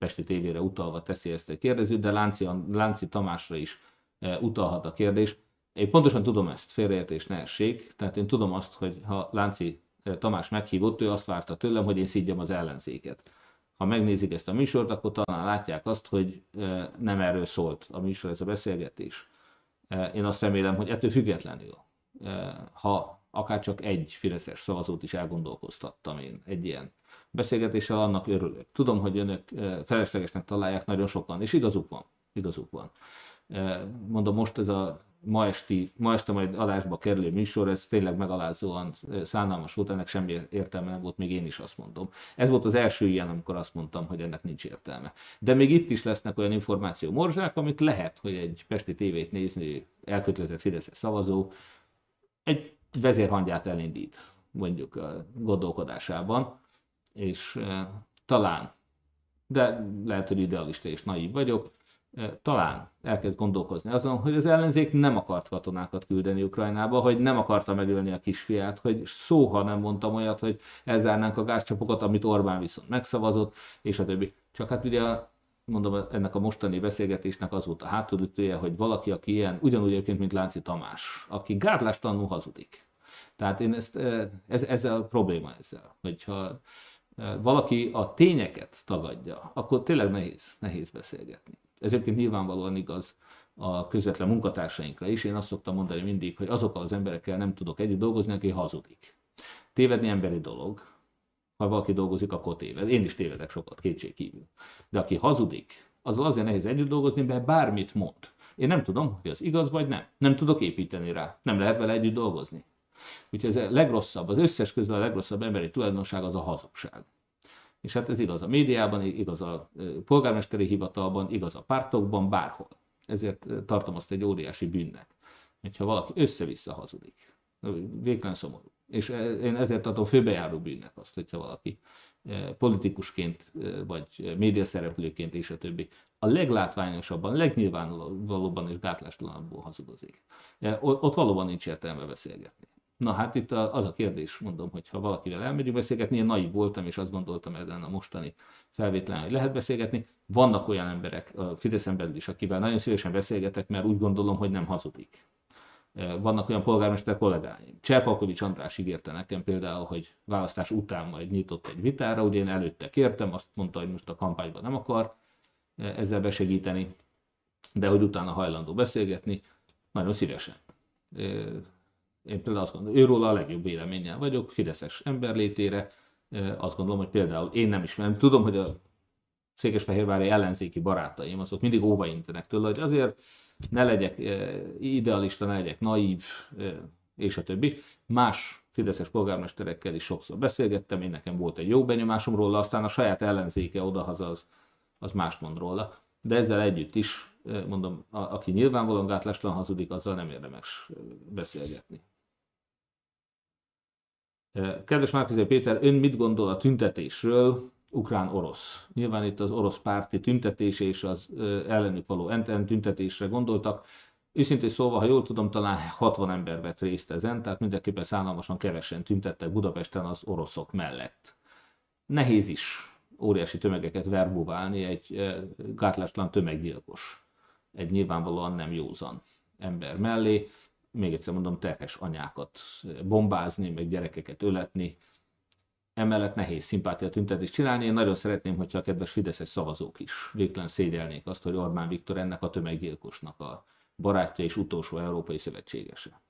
Pesti tévére utalva teszi ezt egy kérdező, de Lánci, Lánci Tamásra is e, utalhat a kérdés. Én pontosan tudom ezt, félreértés ne essék, tehát én tudom azt, hogy ha Lánci e, Tamás meghívott, ő azt várta tőlem, hogy én szígyem az ellenzéket. Ha megnézik ezt a műsort, akkor talán látják azt, hogy e, nem erről szólt a műsor, ez a beszélgetés. Én azt remélem, hogy ettől függetlenül, ha akár csak egy Fideszes szavazót is elgondolkoztattam én egy ilyen beszélgetéssel, annak örülök. Tudom, hogy önök feleslegesnek találják nagyon sokan, és igazuk van. Igazuk van. Mondom, most ez a ma, esti, ma este majd adásba kerülő műsor, ez tényleg megalázóan szánalmas volt, ennek semmi értelme nem volt, még én is azt mondom. Ez volt az első ilyen, amikor azt mondtam, hogy ennek nincs értelme. De még itt is lesznek olyan információ morzsák, amit lehet, hogy egy Pesti tévét nézni elkötelezett Fideszes szavazó egy vezérhangját elindít, mondjuk a gondolkodásában, és talán, de lehet, hogy idealista és naív vagyok, talán elkezd gondolkozni azon, hogy az ellenzék nem akart katonákat küldeni Ukrajnába, hogy nem akarta megölni a kisfiát, hogy soha nem mondtam olyat, hogy elzárnánk a gázcsapokat, amit Orbán viszont megszavazott, és a többi. Csak hát ugye mondom, ennek a mostani beszélgetésnek az volt a hátulütője, hogy valaki, aki ilyen, ugyanúgy egyébként, mint Lánci Tamás, aki gátlástalanul hazudik. Tehát én ezt, ez, ez a probléma ezzel, hogyha valaki a tényeket tagadja, akkor tényleg nehéz, nehéz beszélgetni. Ez egyébként nyilvánvalóan igaz a közvetlen munkatársainkra is. Én azt szoktam mondani mindig, hogy azokkal az emberekkel nem tudok együtt dolgozni, aki hazudik. Tévedni emberi dolog, ha valaki dolgozik, akkor téved. Én is tévedek sokat, kétség kívül. De aki hazudik, az azért nehéz együtt dolgozni, mert bármit mond. Én nem tudom, hogy az igaz vagy nem. Nem tudok építeni rá. Nem lehet vele együtt dolgozni. Úgyhogy ez a legrosszabb, az összes közül a legrosszabb emberi tulajdonság az a hazugság. És hát ez igaz a médiában, igaz a polgármesteri hivatalban, igaz a pártokban, bárhol. Ezért tartom azt egy óriási bűnnek, hogyha valaki össze-vissza hazudik. Végtelen szomorú. És én ezért tartom főbejáró bűnnek azt, hogyha valaki politikusként, vagy médiaszereplőként és a többi a leglátványosabban, legnyilvánvalóbban és gátlástalanabbul hazudozik. Ott valóban nincs értelme beszélgetni. Na hát itt az a kérdés, mondom, hogy ha valakivel elmegyünk beszélgetni, én naiv voltam, és azt gondoltam ezen a mostani felvételen, hogy lehet beszélgetni. Vannak olyan emberek a Fideszen belül is, akivel nagyon szívesen beszélgetek, mert úgy gondolom, hogy nem hazudik. Vannak olyan polgármester kollégáim. Cserpalkovics András ígérte nekem például, hogy választás után majd nyitott egy vitára, ugye én előtte kértem, azt mondta, hogy most a kampányban nem akar ezzel besegíteni, de hogy utána hajlandó beszélgetni, nagyon szívesen. Én például azt gondolom, őról a legjobb véleménnyel vagyok, Fideszes emberlétére, azt gondolom, hogy például én nem ismerem, tudom, hogy a székesfehérvári ellenzéki barátaim, azok mindig óva intenek tőle, hogy azért ne legyek idealista, ne legyek naív, és a többi. Más fideszes polgármesterekkel is sokszor beszélgettem, én nekem volt egy jó benyomásom róla, aztán a saját ellenzéke odahaza az, az mást mond róla. De ezzel együtt is, mondom, a, aki nyilvánvalóan gátláslan hazudik, azzal nem érdemes beszélgetni. Kedves Márkizai Péter, ön mit gondol a tüntetésről, ukrán-orosz? Nyilván itt az orosz párti tüntetés és az ellenük való enten tüntetésre gondoltak. Őszintén szólva, ha jól tudom, talán 60 ember vett részt ezen, tehát mindenképpen szállalmasan kevesen tüntettek Budapesten az oroszok mellett. nehéz is óriási tömegeket verbuválni egy gátlástalan tömeggyilkos, egy nyilvánvalóan nem józan ember mellé, még egyszer mondom, terhes anyákat bombázni, meg gyerekeket öletni, emellett nehéz szimpátia tüntetést csinálni. Én nagyon szeretném, hogyha a kedves Fideszes szavazók is végtelen szégyelnék azt, hogy Orbán Viktor ennek a tömeggyilkosnak a barátja és utolsó európai szövetségese.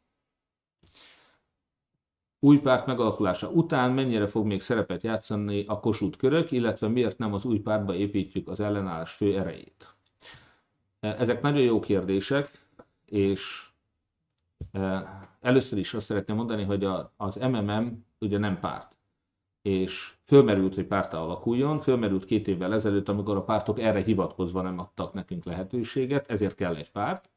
Új párt megalakulása után mennyire fog még szerepet játszani a Kossuth körök, illetve miért nem az új pártba építjük az ellenállás fő erejét? Ezek nagyon jó kérdések, és e, először is azt szeretném mondani, hogy az MMM ugye nem párt és fölmerült, hogy párta alakuljon, fölmerült két évvel ezelőtt, amikor a pártok erre hivatkozva nem adtak nekünk lehetőséget, ezért kell egy párt,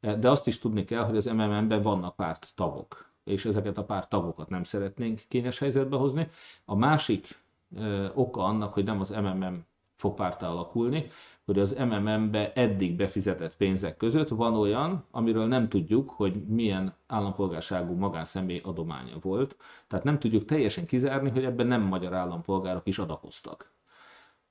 de azt is tudni kell, hogy az MMM-ben vannak párt tagok, és ezeket a párt tagokat nem szeretnénk kényes helyzetbe hozni. A másik oka annak, hogy nem az MMM fog pártá alakulni, hogy az MMM-be eddig befizetett pénzek között van olyan, amiről nem tudjuk, hogy milyen állampolgárságú magánszemély adománya volt. Tehát nem tudjuk teljesen kizárni, hogy ebben nem magyar állampolgárok is adakoztak.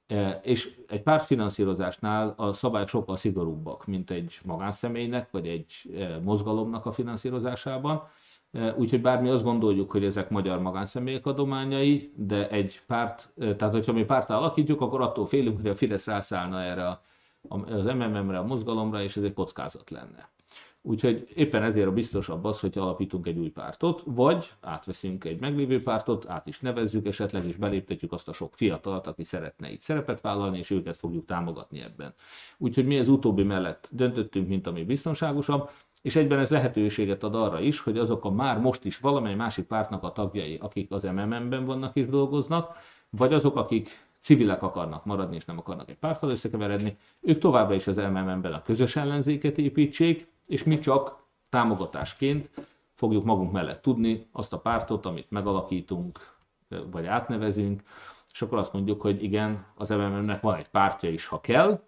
E, és egy pártfinanszírozásnál a szabályok sokkal szigorúbbak, mint egy magánszemélynek, vagy egy e, mozgalomnak a finanszírozásában. Úgyhogy bármi azt gondoljuk, hogy ezek magyar magánszemélyek adományai, de egy párt, tehát hogyha mi pártá alakítjuk, akkor attól félünk, hogy a Fidesz rászállna erre az MMM-re, a mozgalomra, és ez egy kockázat lenne. Úgyhogy éppen ezért a biztosabb az, hogy alapítunk egy új pártot, vagy átveszünk egy meglévő pártot, át is nevezzük, esetleg is beléptetjük azt a sok fiatalt, aki szeretne itt szerepet vállalni, és őket fogjuk támogatni ebben. Úgyhogy mi az utóbbi mellett döntöttünk, mint ami biztonságosabb, és egyben ez lehetőséget ad arra is, hogy azok a már most is valamely másik pártnak a tagjai, akik az MMM-ben vannak és dolgoznak, vagy azok, akik civilek akarnak maradni és nem akarnak egy párttal összekeveredni, ők továbbra is az MMM-ben a közös ellenzéket építsék, és mi csak támogatásként fogjuk magunk mellett tudni azt a pártot, amit megalakítunk, vagy átnevezünk, és akkor azt mondjuk, hogy igen, az MMM-nek van egy pártja is, ha kell,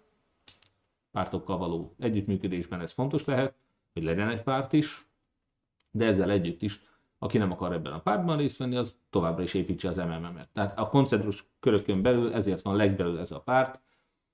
pártokkal való együttműködésben ez fontos lehet, hogy legyen egy párt is, de ezzel együtt is, aki nem akar ebben a pártban részt venni, az továbbra is építse az MMM-et. Tehát a koncentrus körökön belül ezért van legbelül ez a párt.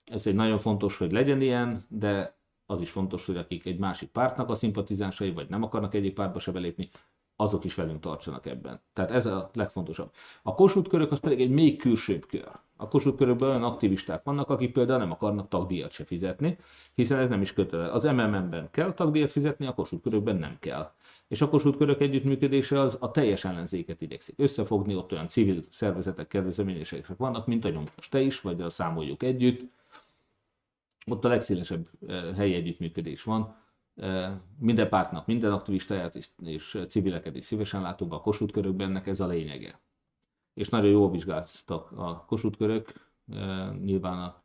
Ez egy nagyon fontos, hogy legyen ilyen, de az is fontos, hogy akik egy másik pártnak a szimpatizánsai, vagy nem akarnak egyik pártba se belépni, azok is velünk tartsanak ebben. Tehát ez a legfontosabb. A Kossuth körök az pedig egy még külsőbb kör. A Kossuth körökben olyan aktivisták vannak, akik például nem akarnak tagdíjat se fizetni, hiszen ez nem is kötelező. Az MMM-ben kell tagdíjat fizetni, a Kossuth körökben nem kell. És a Kossuth körök együttműködése az a teljes ellenzéket igyekszik összefogni, ott olyan civil szervezetek, kezdeményezések vannak, mint a nyomtas te is, vagy a számoljuk együtt. Ott a legszélesebb eh, helyi együttműködés van minden pártnak, minden aktivistáját és, és civileket is szívesen látunk a Kossuth körökben, ez a lényege. És nagyon jól vizsgáltak a Kossuth körök, nyilván a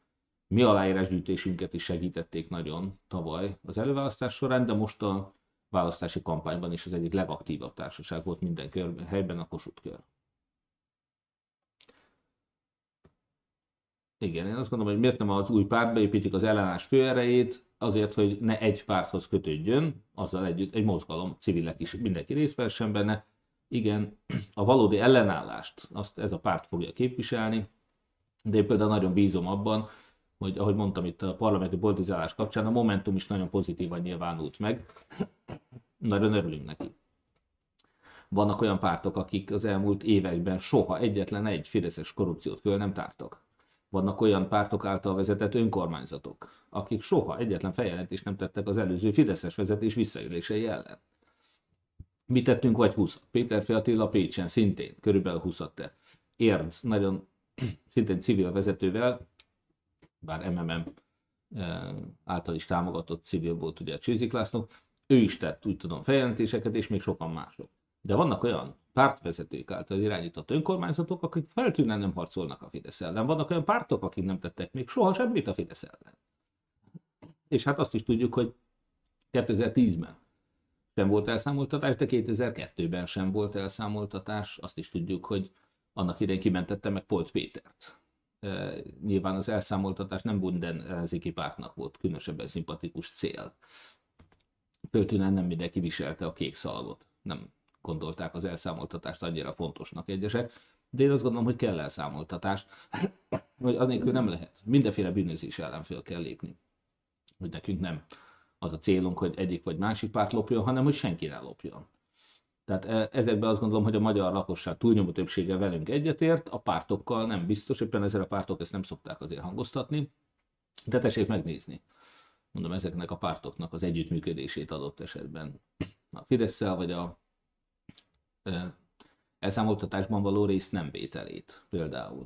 mi aláírásgyűjtésünket is segítették nagyon tavaly az előválasztás során, de most a választási kampányban is az egyik legaktívabb társaság volt minden kör, helyben a Kossuth kör. Igen, én azt gondolom, hogy miért nem az új pártba építik az ellenállás főerejét, azért, hogy ne egy párthoz kötődjön, azzal együtt egy mozgalom, civilek is, mindenki részt vessen benne. Igen, a valódi ellenállást azt ez a párt fogja képviselni, de én például nagyon bízom abban, hogy ahogy mondtam itt a parlamenti politizálás kapcsán, a Momentum is nagyon pozitívan nyilvánult meg. Nagyon örülünk neki. Vannak olyan pártok, akik az elmúlt években soha egyetlen egy fideszes korrupciót föl nem tártak vannak olyan pártok által vezetett önkormányzatok, akik soha egyetlen feljelentést nem tettek az előző Fideszes vezetés visszaélései ellen. Mi tettünk vagy 20 Péter Attila Pécsen szintén körülbelül 20 tett. Érd nagyon [clears throat] szintén civil vezetővel, bár MMM által is támogatott civil volt ugye a Csőzik László, ő is tett, úgy tudom, feljelentéseket, és még sokan mások. De vannak olyan pártvezetők által irányított önkormányzatok, akik feltűnően nem harcolnak a Fidesz ellen. Vannak olyan pártok, akik nem tettek még soha semmit a Fidesz ellen. És hát azt is tudjuk, hogy 2010-ben sem volt elszámoltatás, de 2002-ben sem volt elszámoltatás. Azt is tudjuk, hogy annak idején kimentette meg Polt Pétert. E, nyilván az elszámoltatás nem minden ellenzéki pártnak volt különösebben szimpatikus cél. Föltűnően nem mindenki viselte a kék szalagot. Nem gondolták az elszámoltatást annyira fontosnak egyesek, De én azt gondolom, hogy kell elszámoltatás, [clears throat] hogy annélkül nem lehet. Mindenféle bűnözés ellen fel kell lépni. Hogy nekünk nem az a célunk, hogy egyik vagy másik párt lopjon, hanem hogy senki ne lopjon. Tehát e, ezekben azt gondolom, hogy a magyar lakosság túlnyomó többsége velünk egyetért, a pártokkal nem biztos, éppen ezért a pártok ezt nem szokták azért hangoztatni, de tessék megnézni. Mondom, ezeknek a pártoknak az együttműködését adott esetben a fidesz vagy a elszámoltatásban való rész nem vételét például.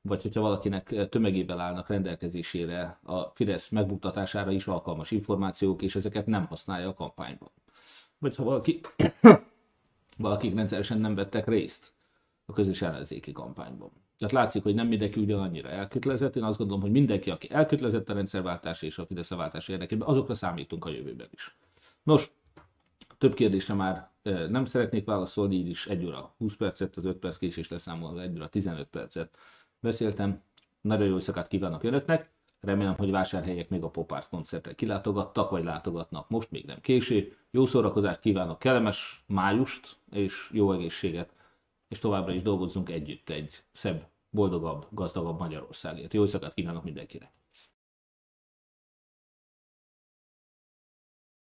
Vagy hogyha valakinek tömegében állnak rendelkezésére a Fidesz megbuktatására is alkalmas információk, és ezeket nem használja a kampányban. Vagy ha valaki [coughs] valakik rendszeresen nem vettek részt a közös ellenzéki kampányban. Tehát látszik, hogy nem mindenki ugyanannyira elkötelezett. Én azt gondolom, hogy mindenki, aki elkötelezett a rendszerváltás és a Fidesz váltás érdekében, azokra számítunk a jövőben is. Nos, több kérdésre már nem szeretnék válaszolni, így is 1 óra 20 percet, az 5 perc késés leszámolva 1 óra 15 percet beszéltem. Nagyon jó éjszakát kívánok önöknek! Remélem, hogy vásárhelyek még a Popárt koncertre kilátogattak, vagy látogatnak most, még nem késő. Jó szórakozást kívánok, kellemes májust, és jó egészséget, és továbbra is dolgozzunk együtt egy szebb, boldogabb, gazdagabb Magyarországért. Jó éjszakát kívánok mindenkinek!